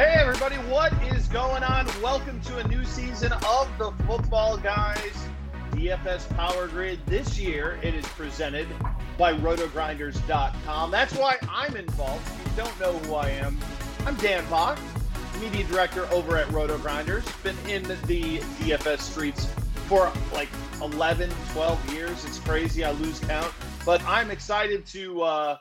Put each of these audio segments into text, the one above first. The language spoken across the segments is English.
Hey, everybody, what is going on? Welcome to a new season of the Football Guys DFS Power Grid. This year, it is presented by rotogrinders.com. That's why I'm involved. If you don't know who I am, I'm Dan Back, media director over at RotoGrinders. Been in the DFS streets for like 11, 12 years. It's crazy. I lose count. But I'm excited to uh,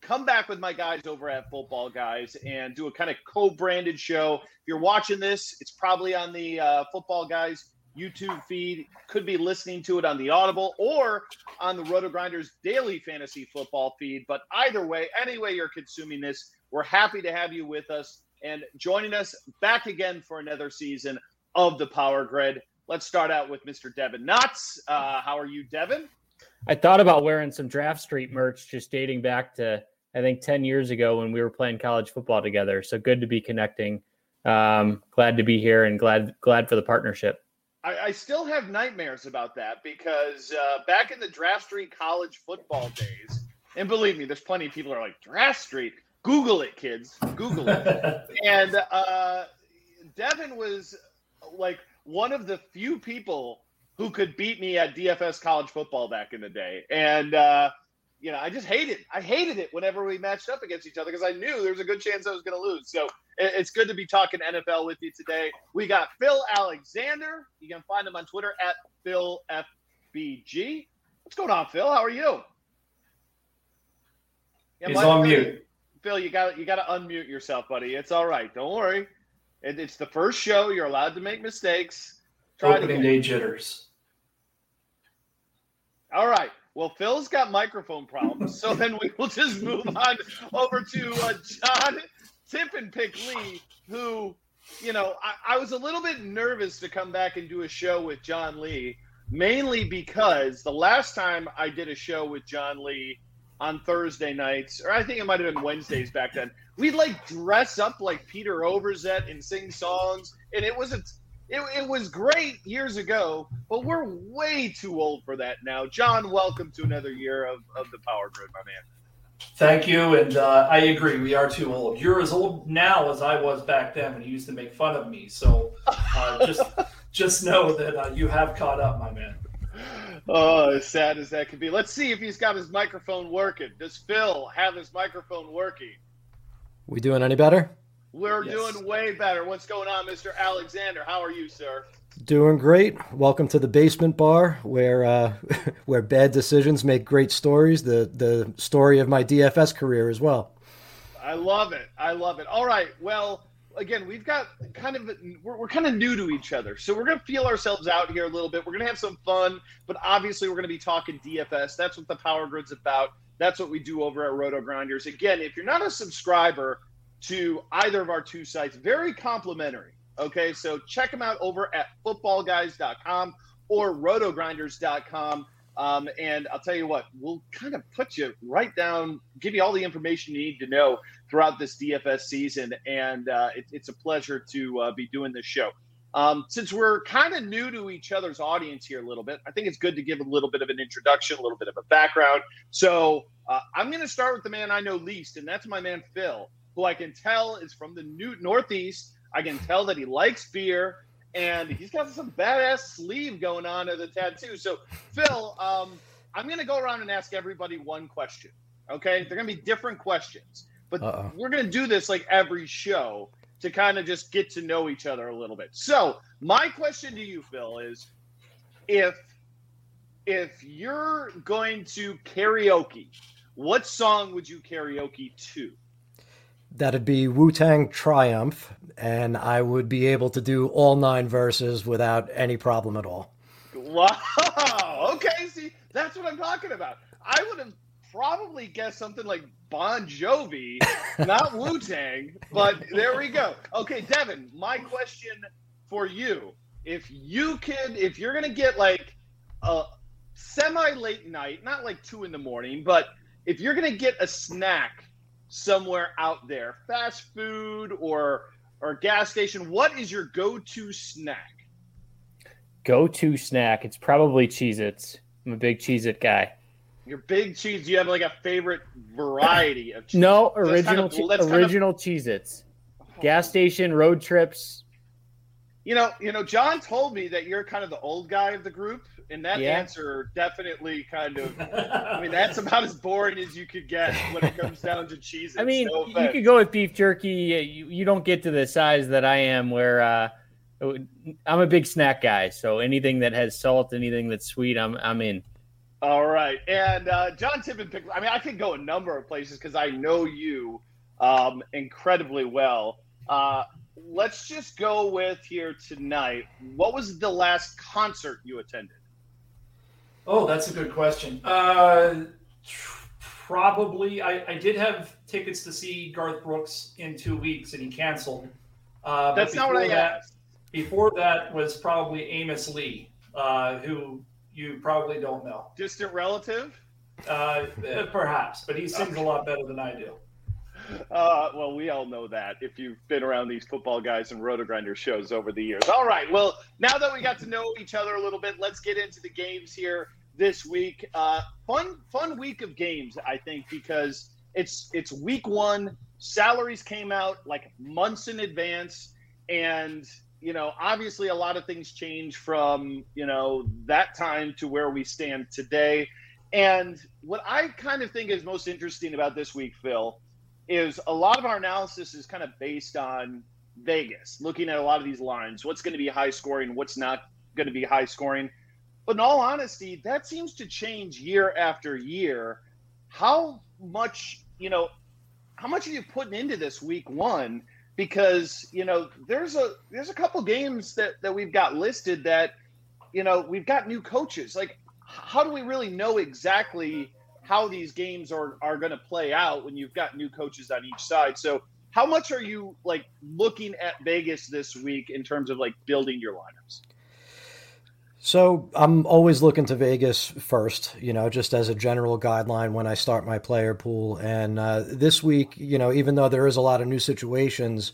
come back with my guys over at Football Guys and do a kind of co-branded show. If you're watching this, it's probably on the uh, Football Guys YouTube feed. Could be listening to it on the Audible or on the Roto Grinders Daily Fantasy Football feed. But either way, any way you're consuming this, we're happy to have you with us and joining us back again for another season of the Power Grid. Let's start out with Mr. Devin Knotts. Uh, how are you, Devin? I thought about wearing some Draft Street merch just dating back to I think 10 years ago when we were playing college football together. So good to be connecting. Um, glad to be here and glad glad for the partnership. I, I still have nightmares about that because uh, back in the Draft Street college football days, and believe me, there's plenty of people are like Draft Street. Google it, kids. Google it. and uh, Devin was like one of the few people who could beat me at DFS college football back in the day. And uh, you know, I just hated I hated it whenever we matched up against each other because I knew there was a good chance I was going to lose. So it's good to be talking NFL with you today. We got Phil Alexander. You can find him on Twitter at PhilFBG. What's going on, Phil? How are you? Yeah, He's on mute. Phil, you got you got to unmute yourself, buddy. It's all right. Don't worry. It, it's the first show. You're allowed to make mistakes. Try Opening day jitters. All right. Well, Phil's got microphone problems, so then we will just move on over to uh, John Tippenpick Lee, who, you know, I, I was a little bit nervous to come back and do a show with John Lee, mainly because the last time I did a show with John Lee on Thursday nights, or I think it might have been Wednesdays back then, we'd like dress up like Peter Overzet and sing songs, and it was a it, it was great years ago, but we're way too old for that now. John, welcome to another year of, of the Power Grid, my man. Thank you, and uh, I agree. We are too old. You're as old now as I was back then when you used to make fun of me. So uh, just just know that uh, you have caught up, my man. Oh, as sad as that could be. Let's see if he's got his microphone working. Does Phil have his microphone working? We doing any better? We're yes. doing way better. What's going on, Mr. Alexander? How are you, sir? Doing great. Welcome to the basement bar, where uh, where bad decisions make great stories. The the story of my DFS career as well. I love it. I love it. All right. Well, again, we've got kind of we're, we're kind of new to each other, so we're gonna feel ourselves out here a little bit. We're gonna have some fun, but obviously we're gonna be talking DFS. That's what the Power Grid's about. That's what we do over at Roto Grinders. Again, if you're not a subscriber to either of our two sites. Very complimentary. Okay, so check them out over at footballguys.com or rotogrinders.com. Um, and I'll tell you what, we'll kind of put you right down, give you all the information you need to know throughout this DFS season. And uh, it, it's a pleasure to uh, be doing this show. Um, since we're kind of new to each other's audience here a little bit, I think it's good to give a little bit of an introduction, a little bit of a background. So uh, I'm going to start with the man I know least, and that's my man Phil, who I can tell is from the new Northeast. I can tell that he likes beer and he's got some badass sleeve going on of the tattoo. So, Phil, um, I'm going to go around and ask everybody one question. Okay, they're going to be different questions, but Uh-oh. we're going to do this like every show to kind of just get to know each other a little bit. So, my question to you, Phil, is if if you're going to karaoke, what song would you karaoke to? That'd be Wu Tang Triumph, and I would be able to do all nine verses without any problem at all. Wow. Okay, see, that's what I'm talking about. I would have probably guess something like Bon Jovi, not Wu Tang, but there we go. Okay, Devin, my question for you: If you could, if you're gonna get like a semi late night, not like two in the morning, but if you're gonna get a snack somewhere out there, fast food or or gas station, what is your go-to snack? Go-to snack? It's probably Cheez-Its. I'm a big Cheez-It guy. Your big cheese. Do you have like a favorite variety of cheese? No, original kind of, original kind of... Cheez-Its. Gas station, road trips. You know, you know, John told me that you're kind of the old guy of the group, and that yeah. answer definitely kind of I mean that's about as boring as you could get when it comes down to cheese. I mean, no you could go with beef jerky. You, you don't get to the size that I am where uh, I'm a big snack guy. So anything that has salt, anything that's sweet, I'm I'm in. All right, and uh, John Tippin picked. I mean, I could go a number of places because I know you um, incredibly well. Uh, let's just go with here tonight. What was the last concert you attended? Oh, that's a good question. Uh, probably, I, I did have tickets to see Garth Brooks in two weeks, and he canceled. Uh, that's not what I that, asked. Before that was probably Amos Lee, uh, who you probably don't know. Distant relative? Uh, perhaps, but he sings a lot better than I do. Uh, well, we all know that if you've been around these football guys and RotoGrinder shows over the years. All right. Well, now that we got to know each other a little bit, let's get into the games here this week. Uh, fun, fun week of games, I think, because it's it's week one. Salaries came out like months in advance, and you know, obviously, a lot of things change from you know that time to where we stand today. And what I kind of think is most interesting about this week, Phil, is a lot of our analysis is kind of based on Vegas, looking at a lot of these lines, what's going to be high scoring, what's not going to be high scoring. But in all honesty, that seems to change year after year. How much, you know, how much are you putting into this week one? Because, you know, there's a there's a couple games that, that we've got listed that, you know, we've got new coaches. Like, how do we really know exactly how these games are are going to play out when you've got new coaches on each side. So, how much are you like looking at Vegas this week in terms of like building your lineups? So I'm always looking to Vegas first, you know, just as a general guideline when I start my player pool. And uh, this week, you know, even though there is a lot of new situations,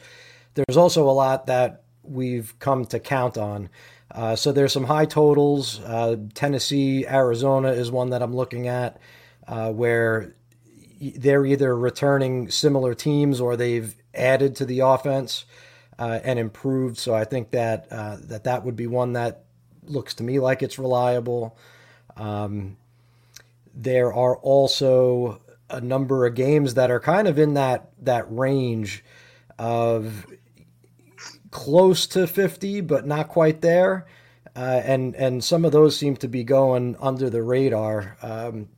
there's also a lot that we've come to count on. Uh, so there's some high totals. Uh, Tennessee, Arizona is one that I'm looking at uh, where they're either returning similar teams or they've added to the offense uh, and improved. So I think that uh, that that would be one that looks to me like it's reliable. Um, there are also a number of games that are kind of in that that range of close to 50 but not quite there uh, and and some of those seem to be going under the radar um,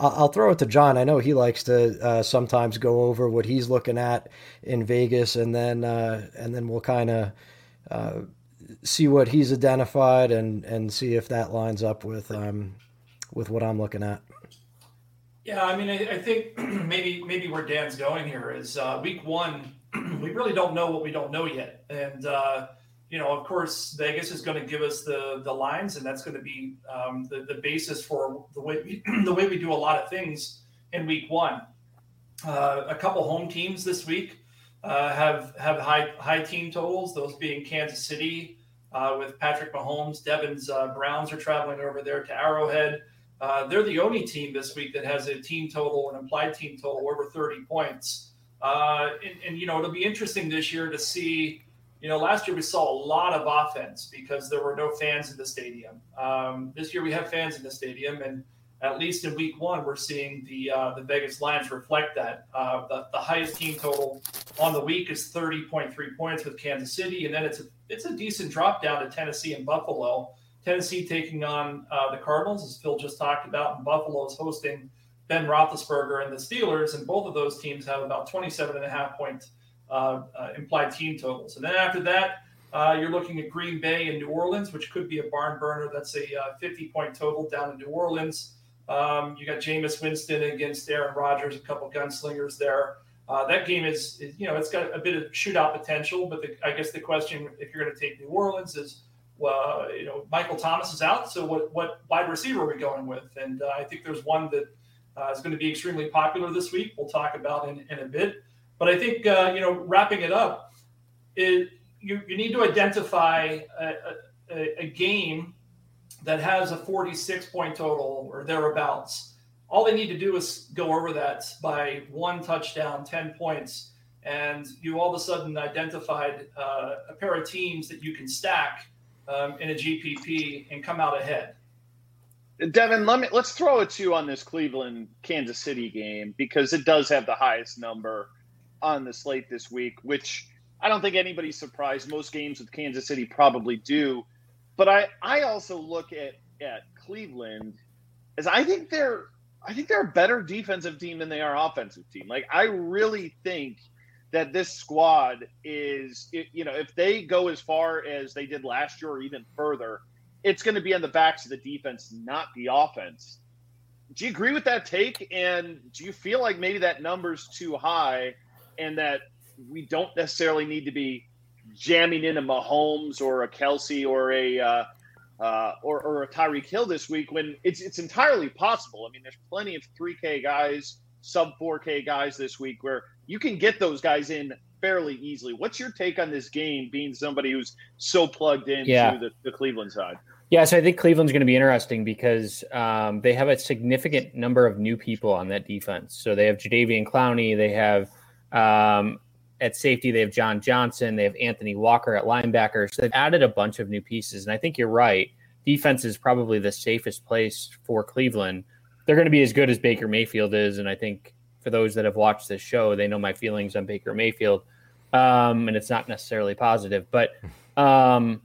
I'll throw it to John. I know he likes to uh, sometimes go over what he's looking at in Vegas, and then uh, and then we'll kind of uh, see what he's identified and and see if that lines up with um, with what I'm looking at. Yeah, I mean, I, I think maybe maybe where Dan's going here is uh, week one. we really don't know what we don't know yet. And, uh, you know, of course, Vegas is going to give us the the lines, and that's going to be um, the the basis for the way we, the way we do a lot of things in Week One. Uh, a couple home teams this week uh, have have high high team totals. Those being Kansas City uh, with Patrick Mahomes. Devin's uh, Browns are traveling over there to Arrowhead. Uh, they're the only team this week that has a team total, an implied team total over 30 points. Uh, and, and, you know, it'll be interesting this year to see. You know, last year we saw a lot of offense because there were no fans in the stadium. Um, this year we have fans in the stadium, and at least in week one, we're seeing the uh, the Vegas lines reflect that. Uh, the, the highest team total on the week is 30.3 points with Kansas City, and then it's it's a decent drop down to Tennessee and Buffalo. Tennessee taking on uh, the Cardinals, as Phil just talked about, and Buffalo is hosting Ben Roethlisberger and the Steelers, and both of those teams have about 27 and a half point uh, uh, implied team totals. And then after that, uh, you're looking at Green Bay and New Orleans, which could be a barn burner. That's a uh, 50 point total down in New Orleans. Um, you got Jameis Winston against Aaron Rodgers, a couple gunslingers there. Uh, that game is, is, you know, it's got a bit of shootout potential. But the, I guess the question, if you're going to take New Orleans, is, well, you know, Michael Thomas is out. So what, what wide receiver are we going with? And uh, I think there's one that uh, is going to be extremely popular this week. We'll talk about in, in a bit. But I think, uh, you know, wrapping it up, it, you, you need to identify a, a, a game that has a 46 point total or thereabouts. All they need to do is go over that by one touchdown, 10 points, and you all of a sudden identified uh, a pair of teams that you can stack um, in a GPP and come out ahead. Devin, let me let's throw it to you on this Cleveland Kansas City game because it does have the highest number on the slate this week, which I don't think anybody's surprised. Most games with Kansas City probably do, but I I also look at at Cleveland as I think they're I think they're a better defensive team than they are offensive team. Like I really think that this squad is you know if they go as far as they did last year or even further it's going to be on the backs of the defense, not the offense. Do you agree with that take? And do you feel like maybe that number's too high and that we don't necessarily need to be jamming in a Mahomes or a Kelce or a uh, uh, or, or a Tyreek Hill this week when it's it's entirely possible. I mean, there's plenty of 3K guys, sub 4K guys this week where you can get those guys in fairly easily. What's your take on this game being somebody who's so plugged into yeah. the, the Cleveland side? Yeah, so I think Cleveland's going to be interesting because um, they have a significant number of new people on that defense. So they have Jadeveon Clowney, they have um, at safety, they have John Johnson, they have Anthony Walker at linebacker. So they've added a bunch of new pieces, and I think you're right. Defense is probably the safest place for Cleveland. They're going to be as good as Baker Mayfield is, and I think for those that have watched this show, they know my feelings on Baker Mayfield, um, and it's not necessarily positive, but. Um,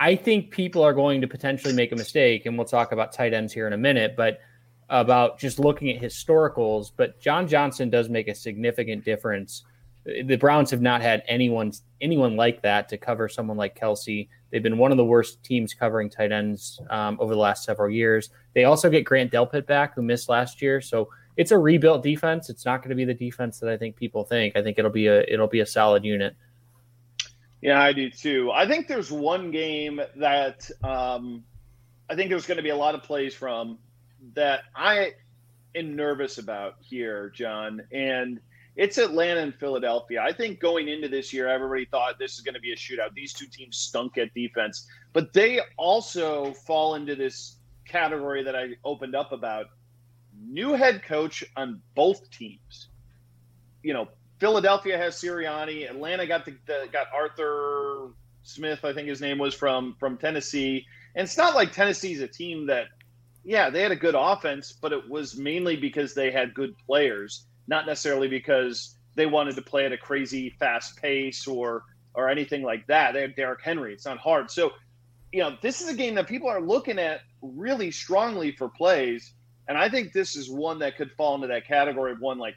I think people are going to potentially make a mistake, and we'll talk about tight ends here in a minute, but about just looking at historicals. But John Johnson does make a significant difference. The Browns have not had anyone anyone like that to cover someone like Kelce. They've been one of the worst teams covering tight ends um, over the last several years. They also get Grant Delpit back, who missed last year, so it's a rebuilt defense. It's not going to be the defense that I think people think. I think it'll be a it'll be a solid unit. Yeah, I do too. I think there's one game that um, I think there's going to be a lot of plays from that I am nervous about here, John. And it's Atlanta and Philadelphia. I think going into this year, everybody thought this is going to be a shootout. These two teams stunk at defense, but they also fall into this category that I opened up about new head coach on both teams. You know, Philadelphia has Sirianni. Atlanta got the, the, got Arthur Smith, I think his name was from from Tennessee. And it's not like Tennessee's a team that, yeah, they had a good offense, but it was mainly because they had good players, not necessarily because they wanted to play at a crazy fast pace or or anything like that. They have Derrick Henry. It's not hard. So, you know, this is a game that people are looking at really strongly for plays. And I think this is one that could fall into that category of one like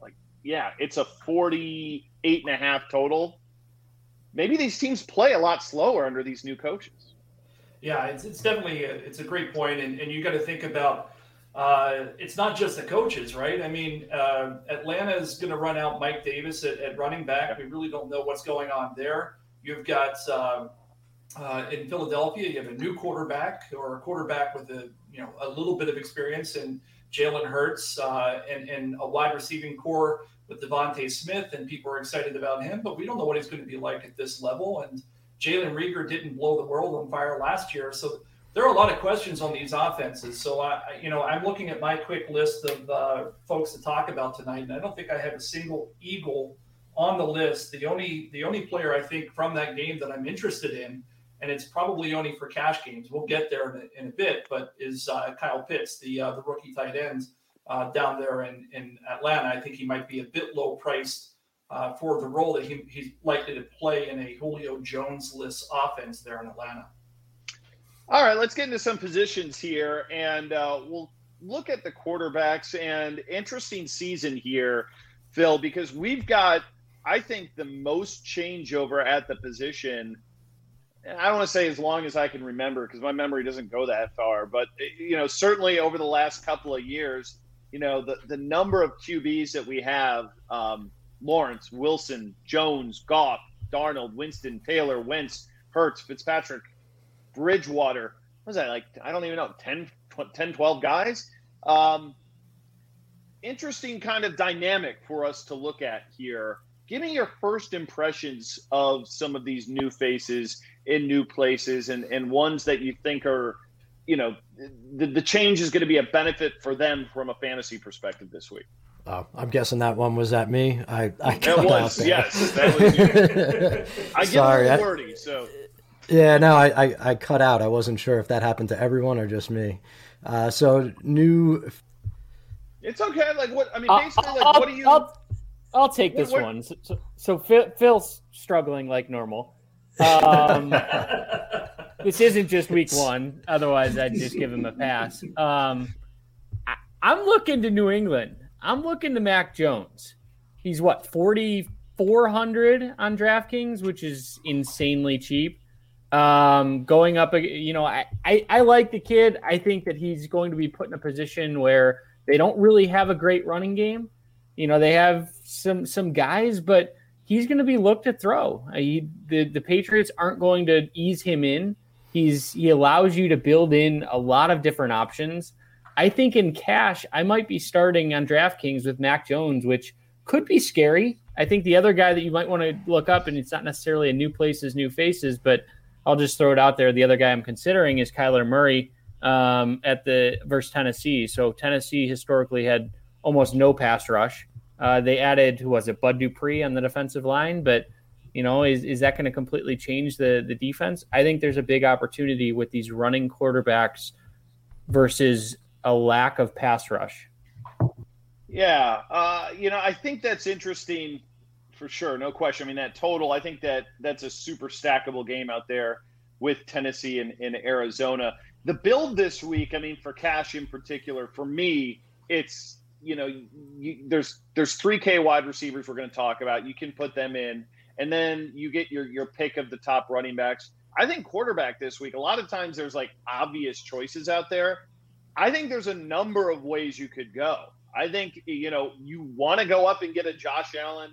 like yeah, it's a 48 and a half total. Maybe these teams play a lot slower under these new coaches. Yeah, it's, it's definitely a, it's a great point, and, and you got to think about uh, it's not just the coaches, right? I mean, uh, Atlanta is going to run out Mike Davis at, at, running back. We really don't know what's going on there. You've got uh, uh, in Philadelphia, you have a new quarterback or a quarterback with a you know a little bit of experience in Jalen Hurts uh, and, and a wide receiving core with DeVonta Smith, and people are excited about him. But we don't know what he's going to be like at this level. And Jalen Reagor didn't blow the world on fire last year, so there are a lot of questions on these offenses. So I, you know, I'm looking at my quick list of uh, folks to talk about tonight, and I don't think I have a single Eagle on the list. The only the only player I think from that game that I'm interested in, and it's probably only for cash games. We'll get there in a, in a bit, but is uh, Kyle Pitts, the uh, the rookie tight end uh, down there in in Atlanta. I think he might be a bit low priced. Uh, for the role that he, he's likely to play in a Julio Jones list offense there in Atlanta. All right, let's get into some positions here, and uh, we'll look at the quarterbacks. And interesting season here, Phil, because we've got, I think, the most changeover at the position. I don't want to say as long as I can remember because my memory doesn't go that far, but you know, certainly over the last couple of years, you know, the the number of QBs that we have, um, Lawrence, Wilson, Jones, Goff, Darnold, Winston, Taylor, Wentz, Hurts, Fitzpatrick, Bridgewater. What was that like? I don't even know, 10, 10 12 guys. Um, interesting kind of dynamic for us to look at here. Give me your first impressions of some of these new faces in new places and, and ones that you think are, you know, the, the change is going to be a benefit for them from a fantasy perspective this week. Oh, I'm guessing that one was at me. I, I that was yes. That was you. I get Sorry, a little wordy, so yeah, no, I, I, I, cut out. I wasn't sure if that happened to everyone or just me. Uh, so new. It's okay. Like what? I mean, basically, like I'll, what do you? I'll, I'll take this what, what... one. So, so, so Phil, Phil's struggling like normal. Um, this isn't just week one. Otherwise, I'd just give him a pass. Um, I, I'm looking to New England. I'm looking to Mac Jones. He's what forty four hundred on DraftKings, which is insanely cheap. Um, going up, you know, I, I, I like the kid. I think that he's going to be put in a position where they don't really have a great running game. You know, they have some some guys, but he's going to be looked to throw. He, the the Patriots aren't going to ease him in. He's he allows you to build in a lot of different options. I think in cash, I might be starting on DraftKings with Mac Jones, which could be scary. I think the other guy that you might want to look up, and it's not necessarily a new places, new faces, but I'll just throw it out there. The other guy I'm considering is Kyler Murray um, at the versus Tennessee. So Tennessee historically had almost no pass rush. Uh, they added who was it, Bud Dupree on the defensive line, but you know, is is that going to completely change the the defense? I think there's a big opportunity with these running quarterbacks versus a lack of pass rush. Yeah, uh, you know, I think that's interesting for sure, no question. I mean, that total, I think that that's a super stackable game out there with Tennessee and, Arizona. The build this week, I mean, for cash in particular, for me, it's you know, you, there's there's three K wide receivers we're going to talk about. You can put them in, and then you get your your pick of the top running backs. I think quarterback this week. A lot of times there's like obvious choices out there. I think there's a number of ways you could go. I think you know you want to go up and get a Josh Allen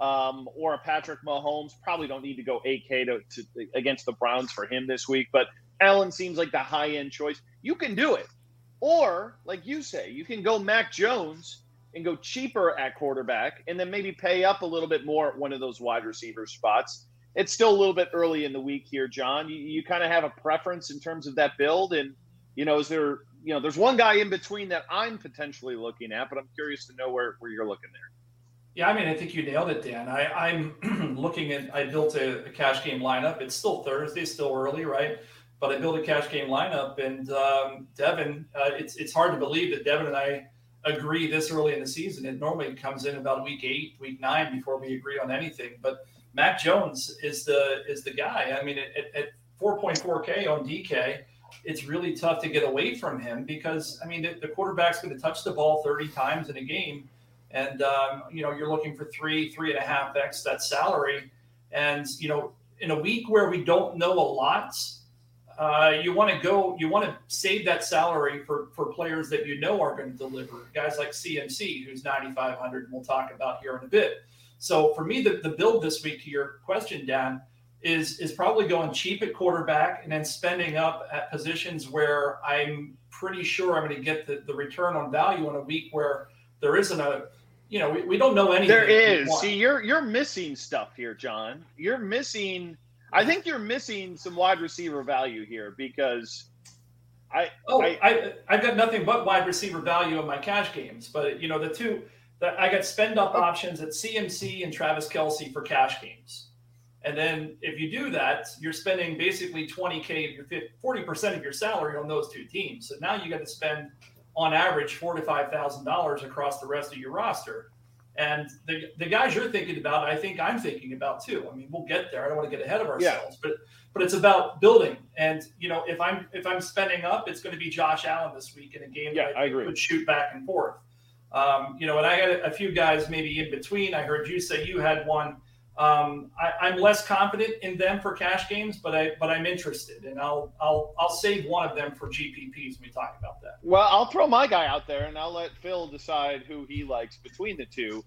um, or a Patrick Mahomes. Probably don't need to go 8K to, to against the Browns for him this week, but Allen seems like the high end choice. You can do it. Or, like you say, you can go Mac Jones and go cheaper at quarterback and then maybe pay up a little bit more at one of those wide receiver spots. It's still a little bit early in the week here, John. You, you kind of have a preference in terms of that build. And, you know, is there, you know, there's one guy in between that I'm potentially looking at, but I'm curious to know where, where you're looking there. Yeah, I mean, I think you nailed it, Dan. I, am looking at. I built a, a, cash game lineup. It's still Thursday, still early, right? But I built a cash game lineup, and um, Devin. Uh, it's it's hard to believe that Devin and I agree this early in the season. It normally comes in about week eight, week nine before we agree on anything. But Mac Jones is the is the guy. I mean, at, at 4.4K on DK, it's really tough to get away from him because I mean the, the quarterback's going to touch the ball 30 times in a game and um, you know you're looking for three, three and a half x that salary, and you know in a week where we don't know a lot, uh, you want to go, you want to save that salary for for players that you know are going to deliver. Guys like CMC, who's 9,500, and we'll talk about here in a bit. So for me, the, the build this week to your question, Dan, is is probably going cheap at quarterback and then spending up at positions where I'm pretty sure I'm going to get the, the return on value in a week where there isn't a you know, we, we don't know anything. There is. See, you're you're missing stuff here, John. You're missing I think you're missing some wide receiver value here because I Oh, I, I I've got nothing but wide receiver value in my cash games. But you know, the two that I got spend up options at CMC and Travis Kelce for cash games. And then if you do that, you're spending basically 20K of your 40% of your salary on those two teams. So now you got to spend on average four to five thousand dollars across the rest of your roster. And the, the guys you're thinking about, I think I'm thinking about too. I mean, we'll get there. I don't want to get ahead of ourselves, yeah. but but it's about building. And you know, if I'm if I'm spending up, it's going to be Josh Allen this week in a game yeah, that I, I agree. would shoot back and forth. Um, you know, and I got a few guys maybe in between. I heard you say you had one um, I, am less confident in them for cash games, but I but I'm interested, and I'll I'll I'll save one of them for GPPs when we talk about that. Well, I'll throw my guy out there, and I'll let Phil decide who he likes between the two.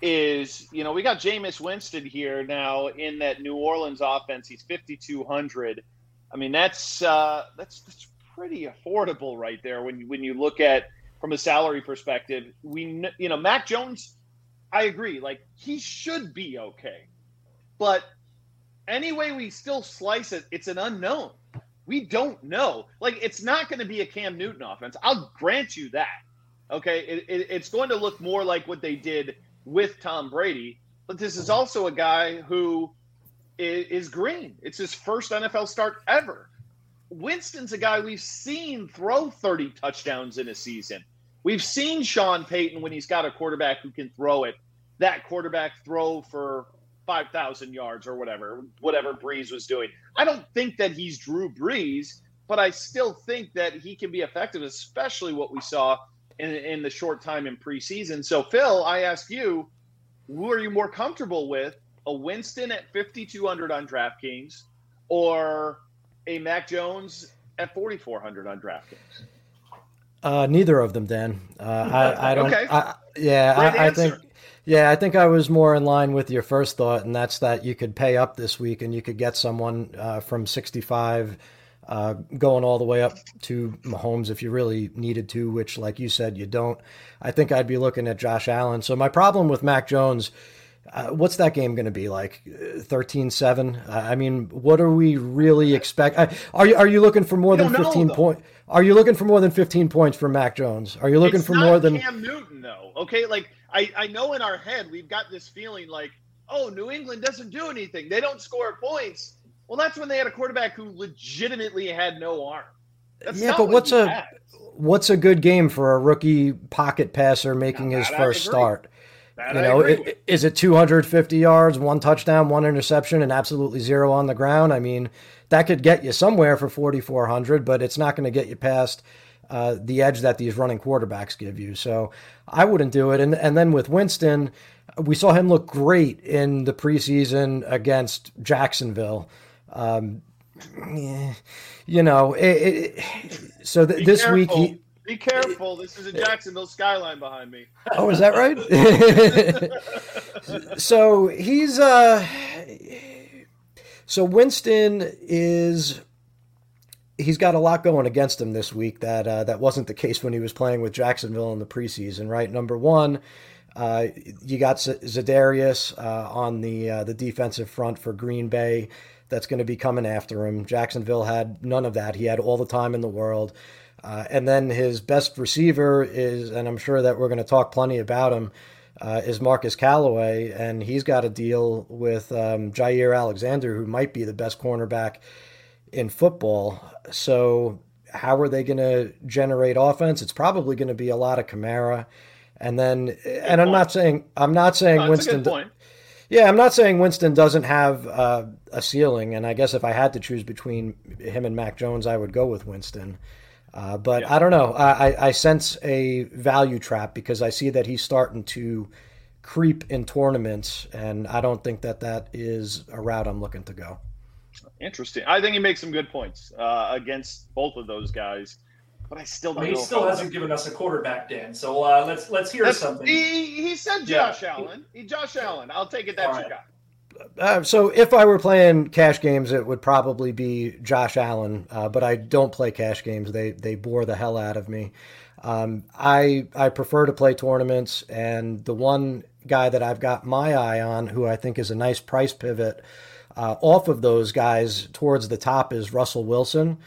Is you know we got Jameis Winston here now in that New Orleans offense. He's 5200. I mean that's uh, that's that's pretty affordable right there when you when you look at from a salary perspective. We you know Mac Jones. I agree. Like he should be okay. But anyway, we still slice it, it's an unknown. We don't know. Like, it's not going to be a Cam Newton offense. I'll grant you that. Okay. It, it, it's going to look more like what they did with Tom Brady. But this is also a guy who is, is green. It's his first NFL start ever. Winston's a guy we've seen throw 30 touchdowns in a season. We've seen Sean Payton when he's got a quarterback who can throw it, that quarterback throw for 5,000 yards or whatever, whatever Brees was doing. I don't think that he's Drew Brees, but I still think that he can be effective, especially what we saw in, in the short time in preseason. So, Phil, I ask you, who are you more comfortable with? A Winston at 5,200 on DraftKings or a Mac Jones at 4,400 on DraftKings? Uh, neither of them, Dan. Uh, I, I don't. okay. I, yeah, I, I, think yeah, I think I was more in line with your first thought, and that's that you could pay up this week and you could get someone uh, from 65 uh, going all the way up to Mahomes if you really needed to, which, like you said, you don't. I think I'd be looking at Josh Allen. So my problem with Mac Jones. Uh, what's that game going to be like 13-7 i mean what are we really expect are you are you looking for more than 15 points are you looking for more than 15 points for mac jones are you looking it's for more than cam newton though okay like I, I know in our head we've got this feeling like, oh, New England doesn't do anything. They don't score points. Well, that's when they had a quarterback who legitimately had no arm. That's yeah, but what's a has. what's a good game for a rookie pocket passer making his first start? That you know, it, is it 250 yards, one touchdown, one interception, and absolutely zero on the ground? I mean, that could get you somewhere for 4,400, but it's not going to get you past uh, the edge that these running quarterbacks give you. So I wouldn't do it. And and then with Winston, we saw him look great in the preseason against Jacksonville. Um, you know, it, it, so th- this careful. week he. Be careful. This is a Jacksonville skyline behind me. Oh, is that right? so he's uh so Winston is he's got a lot going against him this week that uh, that wasn't the case when he was playing with Jacksonville in the preseason. Right, number one, uh, you got Za'Darius uh, on the uh, the defensive front for Green Bay. That's going to be coming after him. Jacksonville had none of that. He had all the time in the world. Uh, and then his best receiver is, and I'm sure that we're going to talk plenty about him, uh, is Marquez Callaway, and he's got a deal with um, Jaire Alexander, who might be the best cornerback in football. So how are they going to generate offense? It's probably going to be a lot of Kamara, and then good and point. I'm not saying I'm not saying no, Winston. Yeah, I'm not saying Winston doesn't have uh, a ceiling, and I guess if I had to choose between him and Mac Jones, I would go with Winston. Uh, but yeah. I don't know. I, I sense a value trap because I see that he's starting to creep in tournaments, and I don't think that that is a route I'm looking to go. Interesting. I think he makes some good points uh, against both of those guys, but I still don't. Well, he still hasn't given us a quarterback, Dan. So uh, let's let's hear That's, something. He, he said Josh yeah. Allen. He, Josh Allen. I'll take it. That's right. your guy. Uh, so if I were playing cash games, it would probably be Josh Allen. Uh, but I don't play cash games; they they bore the hell out of me. Um, I I prefer to play tournaments, and the one guy that I've got my eye on, who I think is a nice price pivot uh, off of those guys towards the top, is Russell Wilson.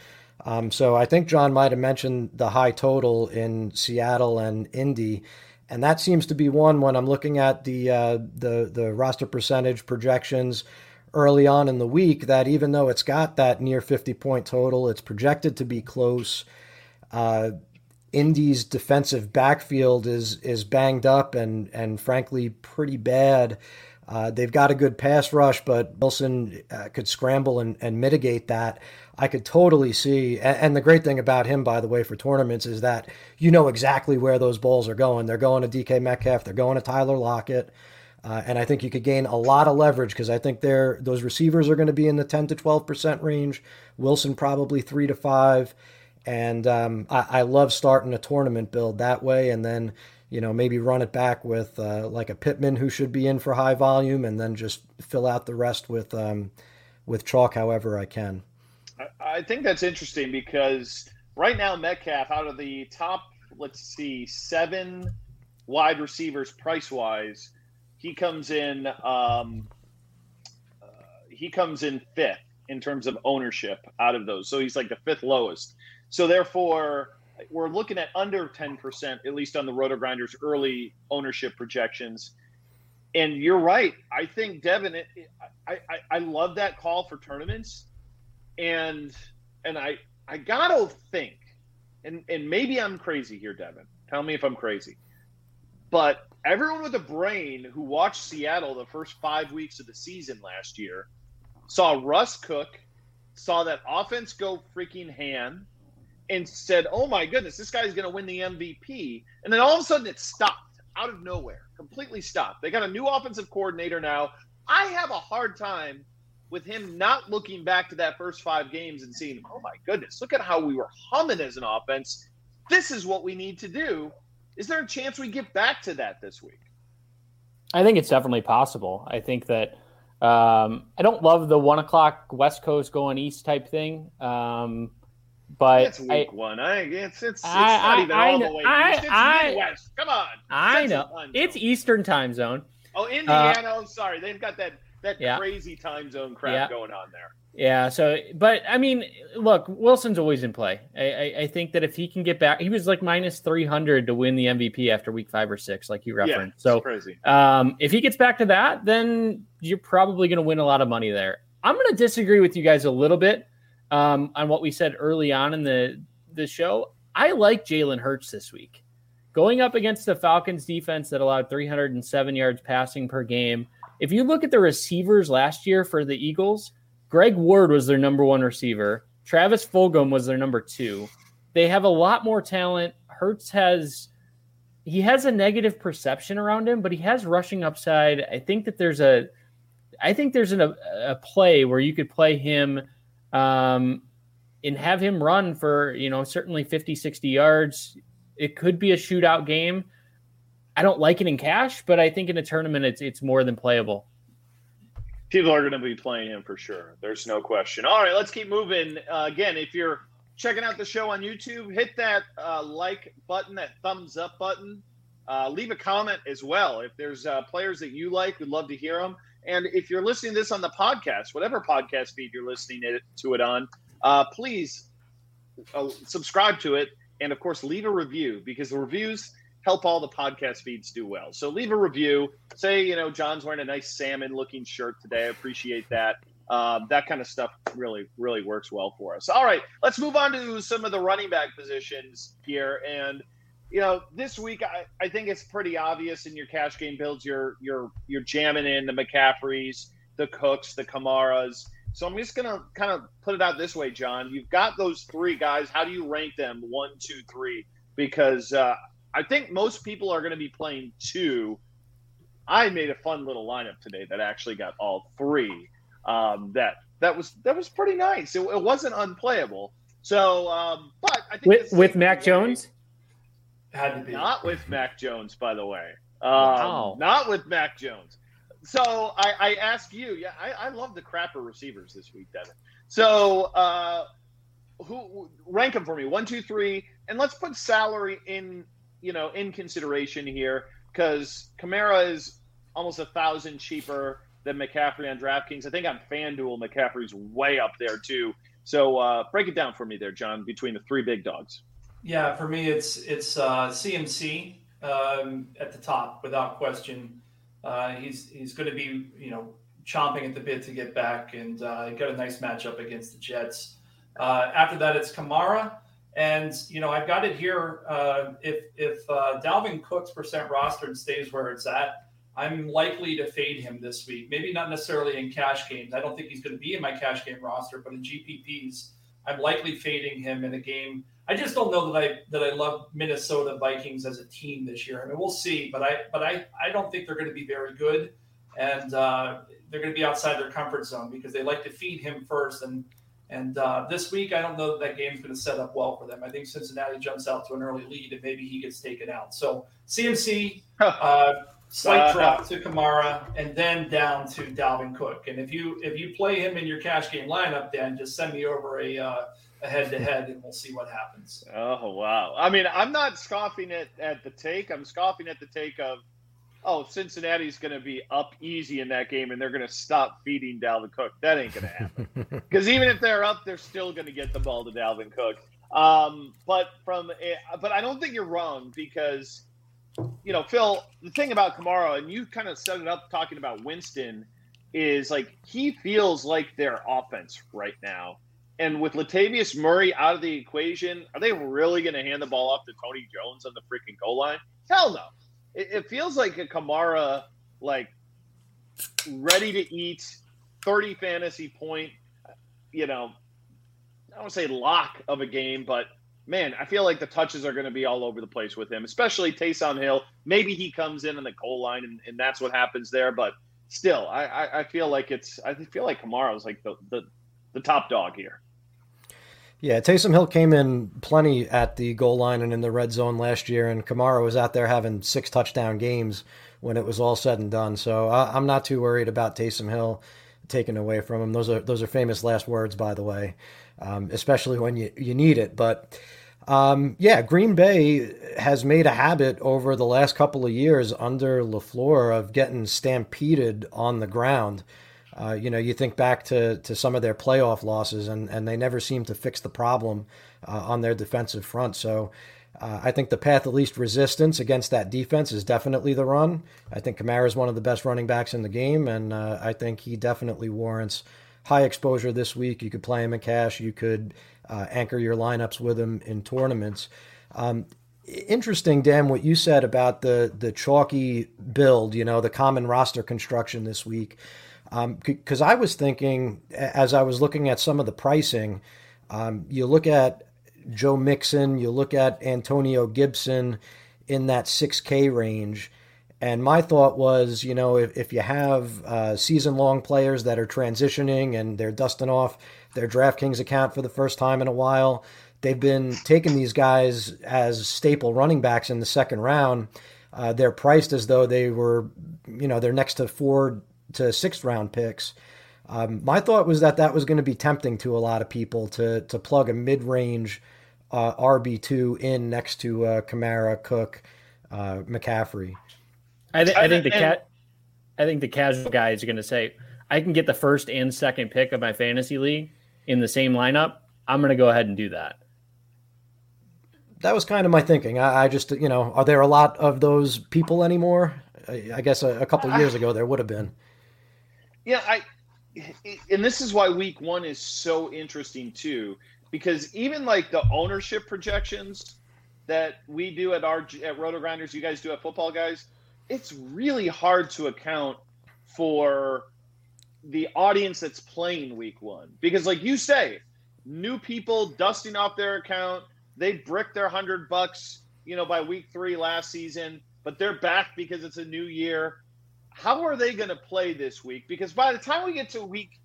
Um, so I think John might have mentioned the high total in Seattle and Indy and that seems to be one when I'm looking at the uh, the the roster percentage projections early on in the week. That even though it's got that near 50 point total, it's projected to be close. Uh, Indy's defensive backfield is is banged up and and frankly pretty bad. Uh, they've got a good pass rush, but Wilson uh, could scramble and, and mitigate that. I could totally see. And, and, the great thing about him, by the way, for tournaments is that you know exactly where those balls are going. They're going to DK Metcalf, they're going to Tyler Lockett. Uh, and I think you could gain a lot of leverage because I think they're, those receivers are going to be in the 10 to 12% range. Wilson probably 3 to 5. And um, I, I love starting a tournament build that way. And then you know, maybe run it back with uh, like a Pittman who should be in for high volume, and then just fill out the rest with um, with chalk however I can. I think that's interesting because right now Metcalf out of the top, let's see, seven wide receivers price wise, he comes in um, uh, he comes in fifth in terms of ownership out of those. So he's like the fifth lowest. So therefore we're looking at under 10%, at least on the Roto Grinders early ownership projections. And you're right. I think Devin, it, I, I, I love that call for tournaments. And, and I, I gotta think, and, and maybe I'm crazy here, Devin. Tell me if I'm crazy. But everyone with a brain who watched Seattle the first five weeks of the season last year saw Russ Cook, saw that offense go freaking hand and said, "Oh my goodness, this guy's going to win the MVP," and then all of a sudden it stopped out of nowhere, completely stopped. They got a new offensive coordinator now. I have a hard time with him not looking back to that first five games and seeing, "Oh my goodness, look at how we were humming as an offense. This is what we need to do." Is there a chance we get back to that this week? I think it's definitely possible. I think that um, I don't love the one o'clock West Coast going east type thing. Um, but it's week I, one. I it's it's, it's I, not even I, all the way east. It's Midwest. Come on. I know. It's Eastern time zone. Oh, Indiana. Uh, sorry, they've got that that yeah. crazy time zone crap yeah. going on there. Yeah. So, but I mean, look, Wilson's always in play. I, I, I, think that if he can get back, he was like minus three hundred to win the MVP after week five or six, like you referenced. Yeah, so crazy. Um, if he gets back to that, then you're probably going to win a lot of money there. I'm going to disagree with you guys a little bit um, on what we said early on in the the show. I like Jalen Hurts this week. Going up against the Falcons defense that allowed 307 yards passing per game. If you look at the receivers last year for the Eagles, Greg Ward was their number one receiver. Travis Fulgham was their number two. They have a lot more talent. Hurts has he has a negative perception around him, but he has rushing upside. I think that there's a I think there's an, a, a play where you could play him um, and have him run for, you know, certainly 50, 60 yards. It could be a shootout game. I don't like it in cash, but I think in a tournament, it's it's more than playable. People are going to be playing him for sure. There's no question. All right, let's keep moving. Uh, again, if you're checking out the show on YouTube, hit that uh, like button, that thumbs up button. Uh, leave a comment as well. If there's uh, players that you like, we'd love to hear them. And if you're listening to this on the podcast, whatever podcast feed you're listening to it on, uh, please uh, subscribe to it. And of course, leave a review because the reviews help all the podcast feeds do well. So leave a review. Say, you know, John's wearing a nice salmon looking shirt today. I appreciate that. Uh, that kind of stuff really, really works well for us. All right, let's move on to some of the running back positions here. And you know, this week I, I think it's pretty obvious in your cash game builds you're you're you're jamming in the McCaffreys, the Cooks, the Kamaras. So I'm just gonna kind of put it out this way, John. You've got those three guys. How do you rank them? One, two, three? Because uh, I think most people are going to be playing two. I made a fun little lineup today that actually got all three. Um, that that was that was pretty nice. It, it wasn't unplayable. So, um, but I think with with Mac Jones, had to be not with Mac Jones, by the way. Um, wow. Not with Mac Jones. So I, I ask you, yeah, I, I love the crapper receivers this week, Devin. So uh, who rank them for me? One, two, three, and let's put salary in, you know, in consideration here because Kamara is almost a thousand cheaper than McCaffrey on DraftKings. I think on FanDuel, McCaffrey's way up there too. So uh, break it down for me there, John, between the three big dogs. Yeah, for me, it's it's uh, CMC um, at the top without question. Uh, he's he's going to be you know chomping at the bit to get back, and uh, got a nice matchup against the Jets. Uh, after that, it's Kamara, and you know I've got it here. Uh, if if uh, Dalvin Cook's percent rostered stays where it's at, I'm likely to fade him this week. Maybe not necessarily in cash games. I don't think he's going to be in my cash game roster, but in GPPs, I'm likely fading him in a game I just don't know that I that I love Minnesota Vikings as a team this year. I mean, we'll see, but I but I I don't think they're going to be very good, and uh, they're going to be outside their comfort zone because they like to feed him first. And and uh, this week, I don't know that that game's going to set up well for them. I think Cincinnati jumps out to an early lead, and maybe he gets taken out. So CMC. Uh, slight drop to Kamara, and then down to Dalvin Cook. And if you if you play him in your cash game lineup, then just send me over a uh, head to head, and we'll see what happens. Oh wow! I mean, I'm not scoffing at at the take. I'm scoffing at the take of, oh, Cincinnati's going to be up easy in that game, and they're going to stop feeding Dalvin Cook. That ain't going to happen. Because even if they're up, they're still going to get the ball to Dalvin Cook. Um, but from, a, but I don't think you're wrong because, you know, Phil, the thing about Kamara, and you kind of set it up talking about Winston, is like he feels like their offense right now and with Latavius Murray out of the equation, are they really going to hand the ball off to Tony Jones on the freaking goal line? Hell no. It, it feels like a Kamara, like ready to eat, thirty fantasy point. You know, I don't say lock of a game, but man, I feel like the touches are going to be all over the place with him, especially Taysom Hill. Maybe he comes in on the goal line, and, and that's what happens there. But still, I, I, I feel like it's I feel like Kamara's like the, the the top dog here. Yeah, Taysom Hill came in plenty at the goal line and in the red zone last year, and Kamara was out there having six touchdown games when it was all said and done. So I, am not too worried about Taysom Hill taken away from him. Those are those are famous last words, by the way, um, especially when you you need it. But um, yeah, Green Bay has made a habit over the last couple of years under LaFleur of getting stampeded on the ground. Uh, you know, you think back to, to some of their playoff losses, and, and they never seem to fix the problem uh, on their defensive front. So uh, I think the path of least resistance against that defense is definitely the run. I think Kamara is one of the best running backs in the game, and uh, I think he definitely warrants high exposure this week. You could play him in cash, you could uh, anchor your lineups with him in tournaments. Um, interesting, Dan, what you said about the the chalky build, you know, the common roster construction this week. Because um, I was thinking, as I was looking at some of the pricing, um, you look at Joe Mixon, you look at Antonio Gibson in that 6K range. And my thought was, you know, if, if you have uh, season long players that are transitioning and they're dusting off their DraftKings account for the first time in a while, they've been taking these guys as staple running backs in the second round. Uh, they're priced as though they were, you know, they're next to four to sixth round picks. Um, my thought was that that was going to be tempting to a lot of people to to plug a mid range uh, RB two in next to uh, Kamara, Cook, uh, McCaffrey. I, th- I think the cat. I think the casual guy is going to say, "I can get the first and second pick of my fantasy league in the same lineup. I'm going to go ahead and do that." That was kind of my thinking. I, I just, you know, are there a lot of those people anymore? I, I guess a, a couple years ago there would have been. Yeah, I and this is why week one is so interesting too, because even like the ownership projections that we do at our at Roto Grinders, you guys do at Football Guys, it's really hard to account for the audience that's playing week one. Because, like you say, new people dusting off their account, they brick their hundred bucks, you know, by week three last season, but they're back because it's a new year how are they going to play this week? Because by the time we get to week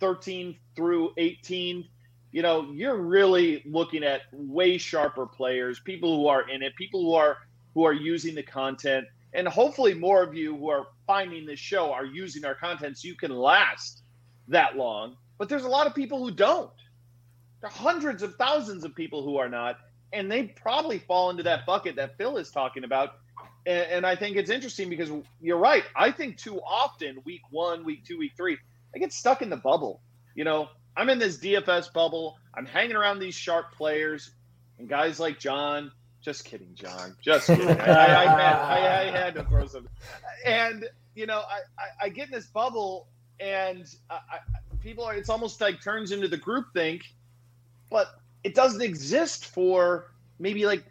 13 through 18, you know, you're really looking at way sharper players, people who are in it, people who are who are using the content, and hopefully more of you who are finding this show are using our content so you can last that long. But there's a lot of people who don't. There are hundreds of thousands of people who are not, and they probably fall into that bucket that Phil is talking about. And, and I think it's interesting because you're right. I think too often, week one, week two, week three, I get stuck in the bubble. You know, I'm in this DFS bubble. I'm hanging around these sharp players and guys like John. Just kidding, John. Just kidding. I, I, I, had, I, I, had, to throw some. And you know, I, I, get in this bubble, and people are. It's almost like turns into the group think, but it doesn't exist for maybe like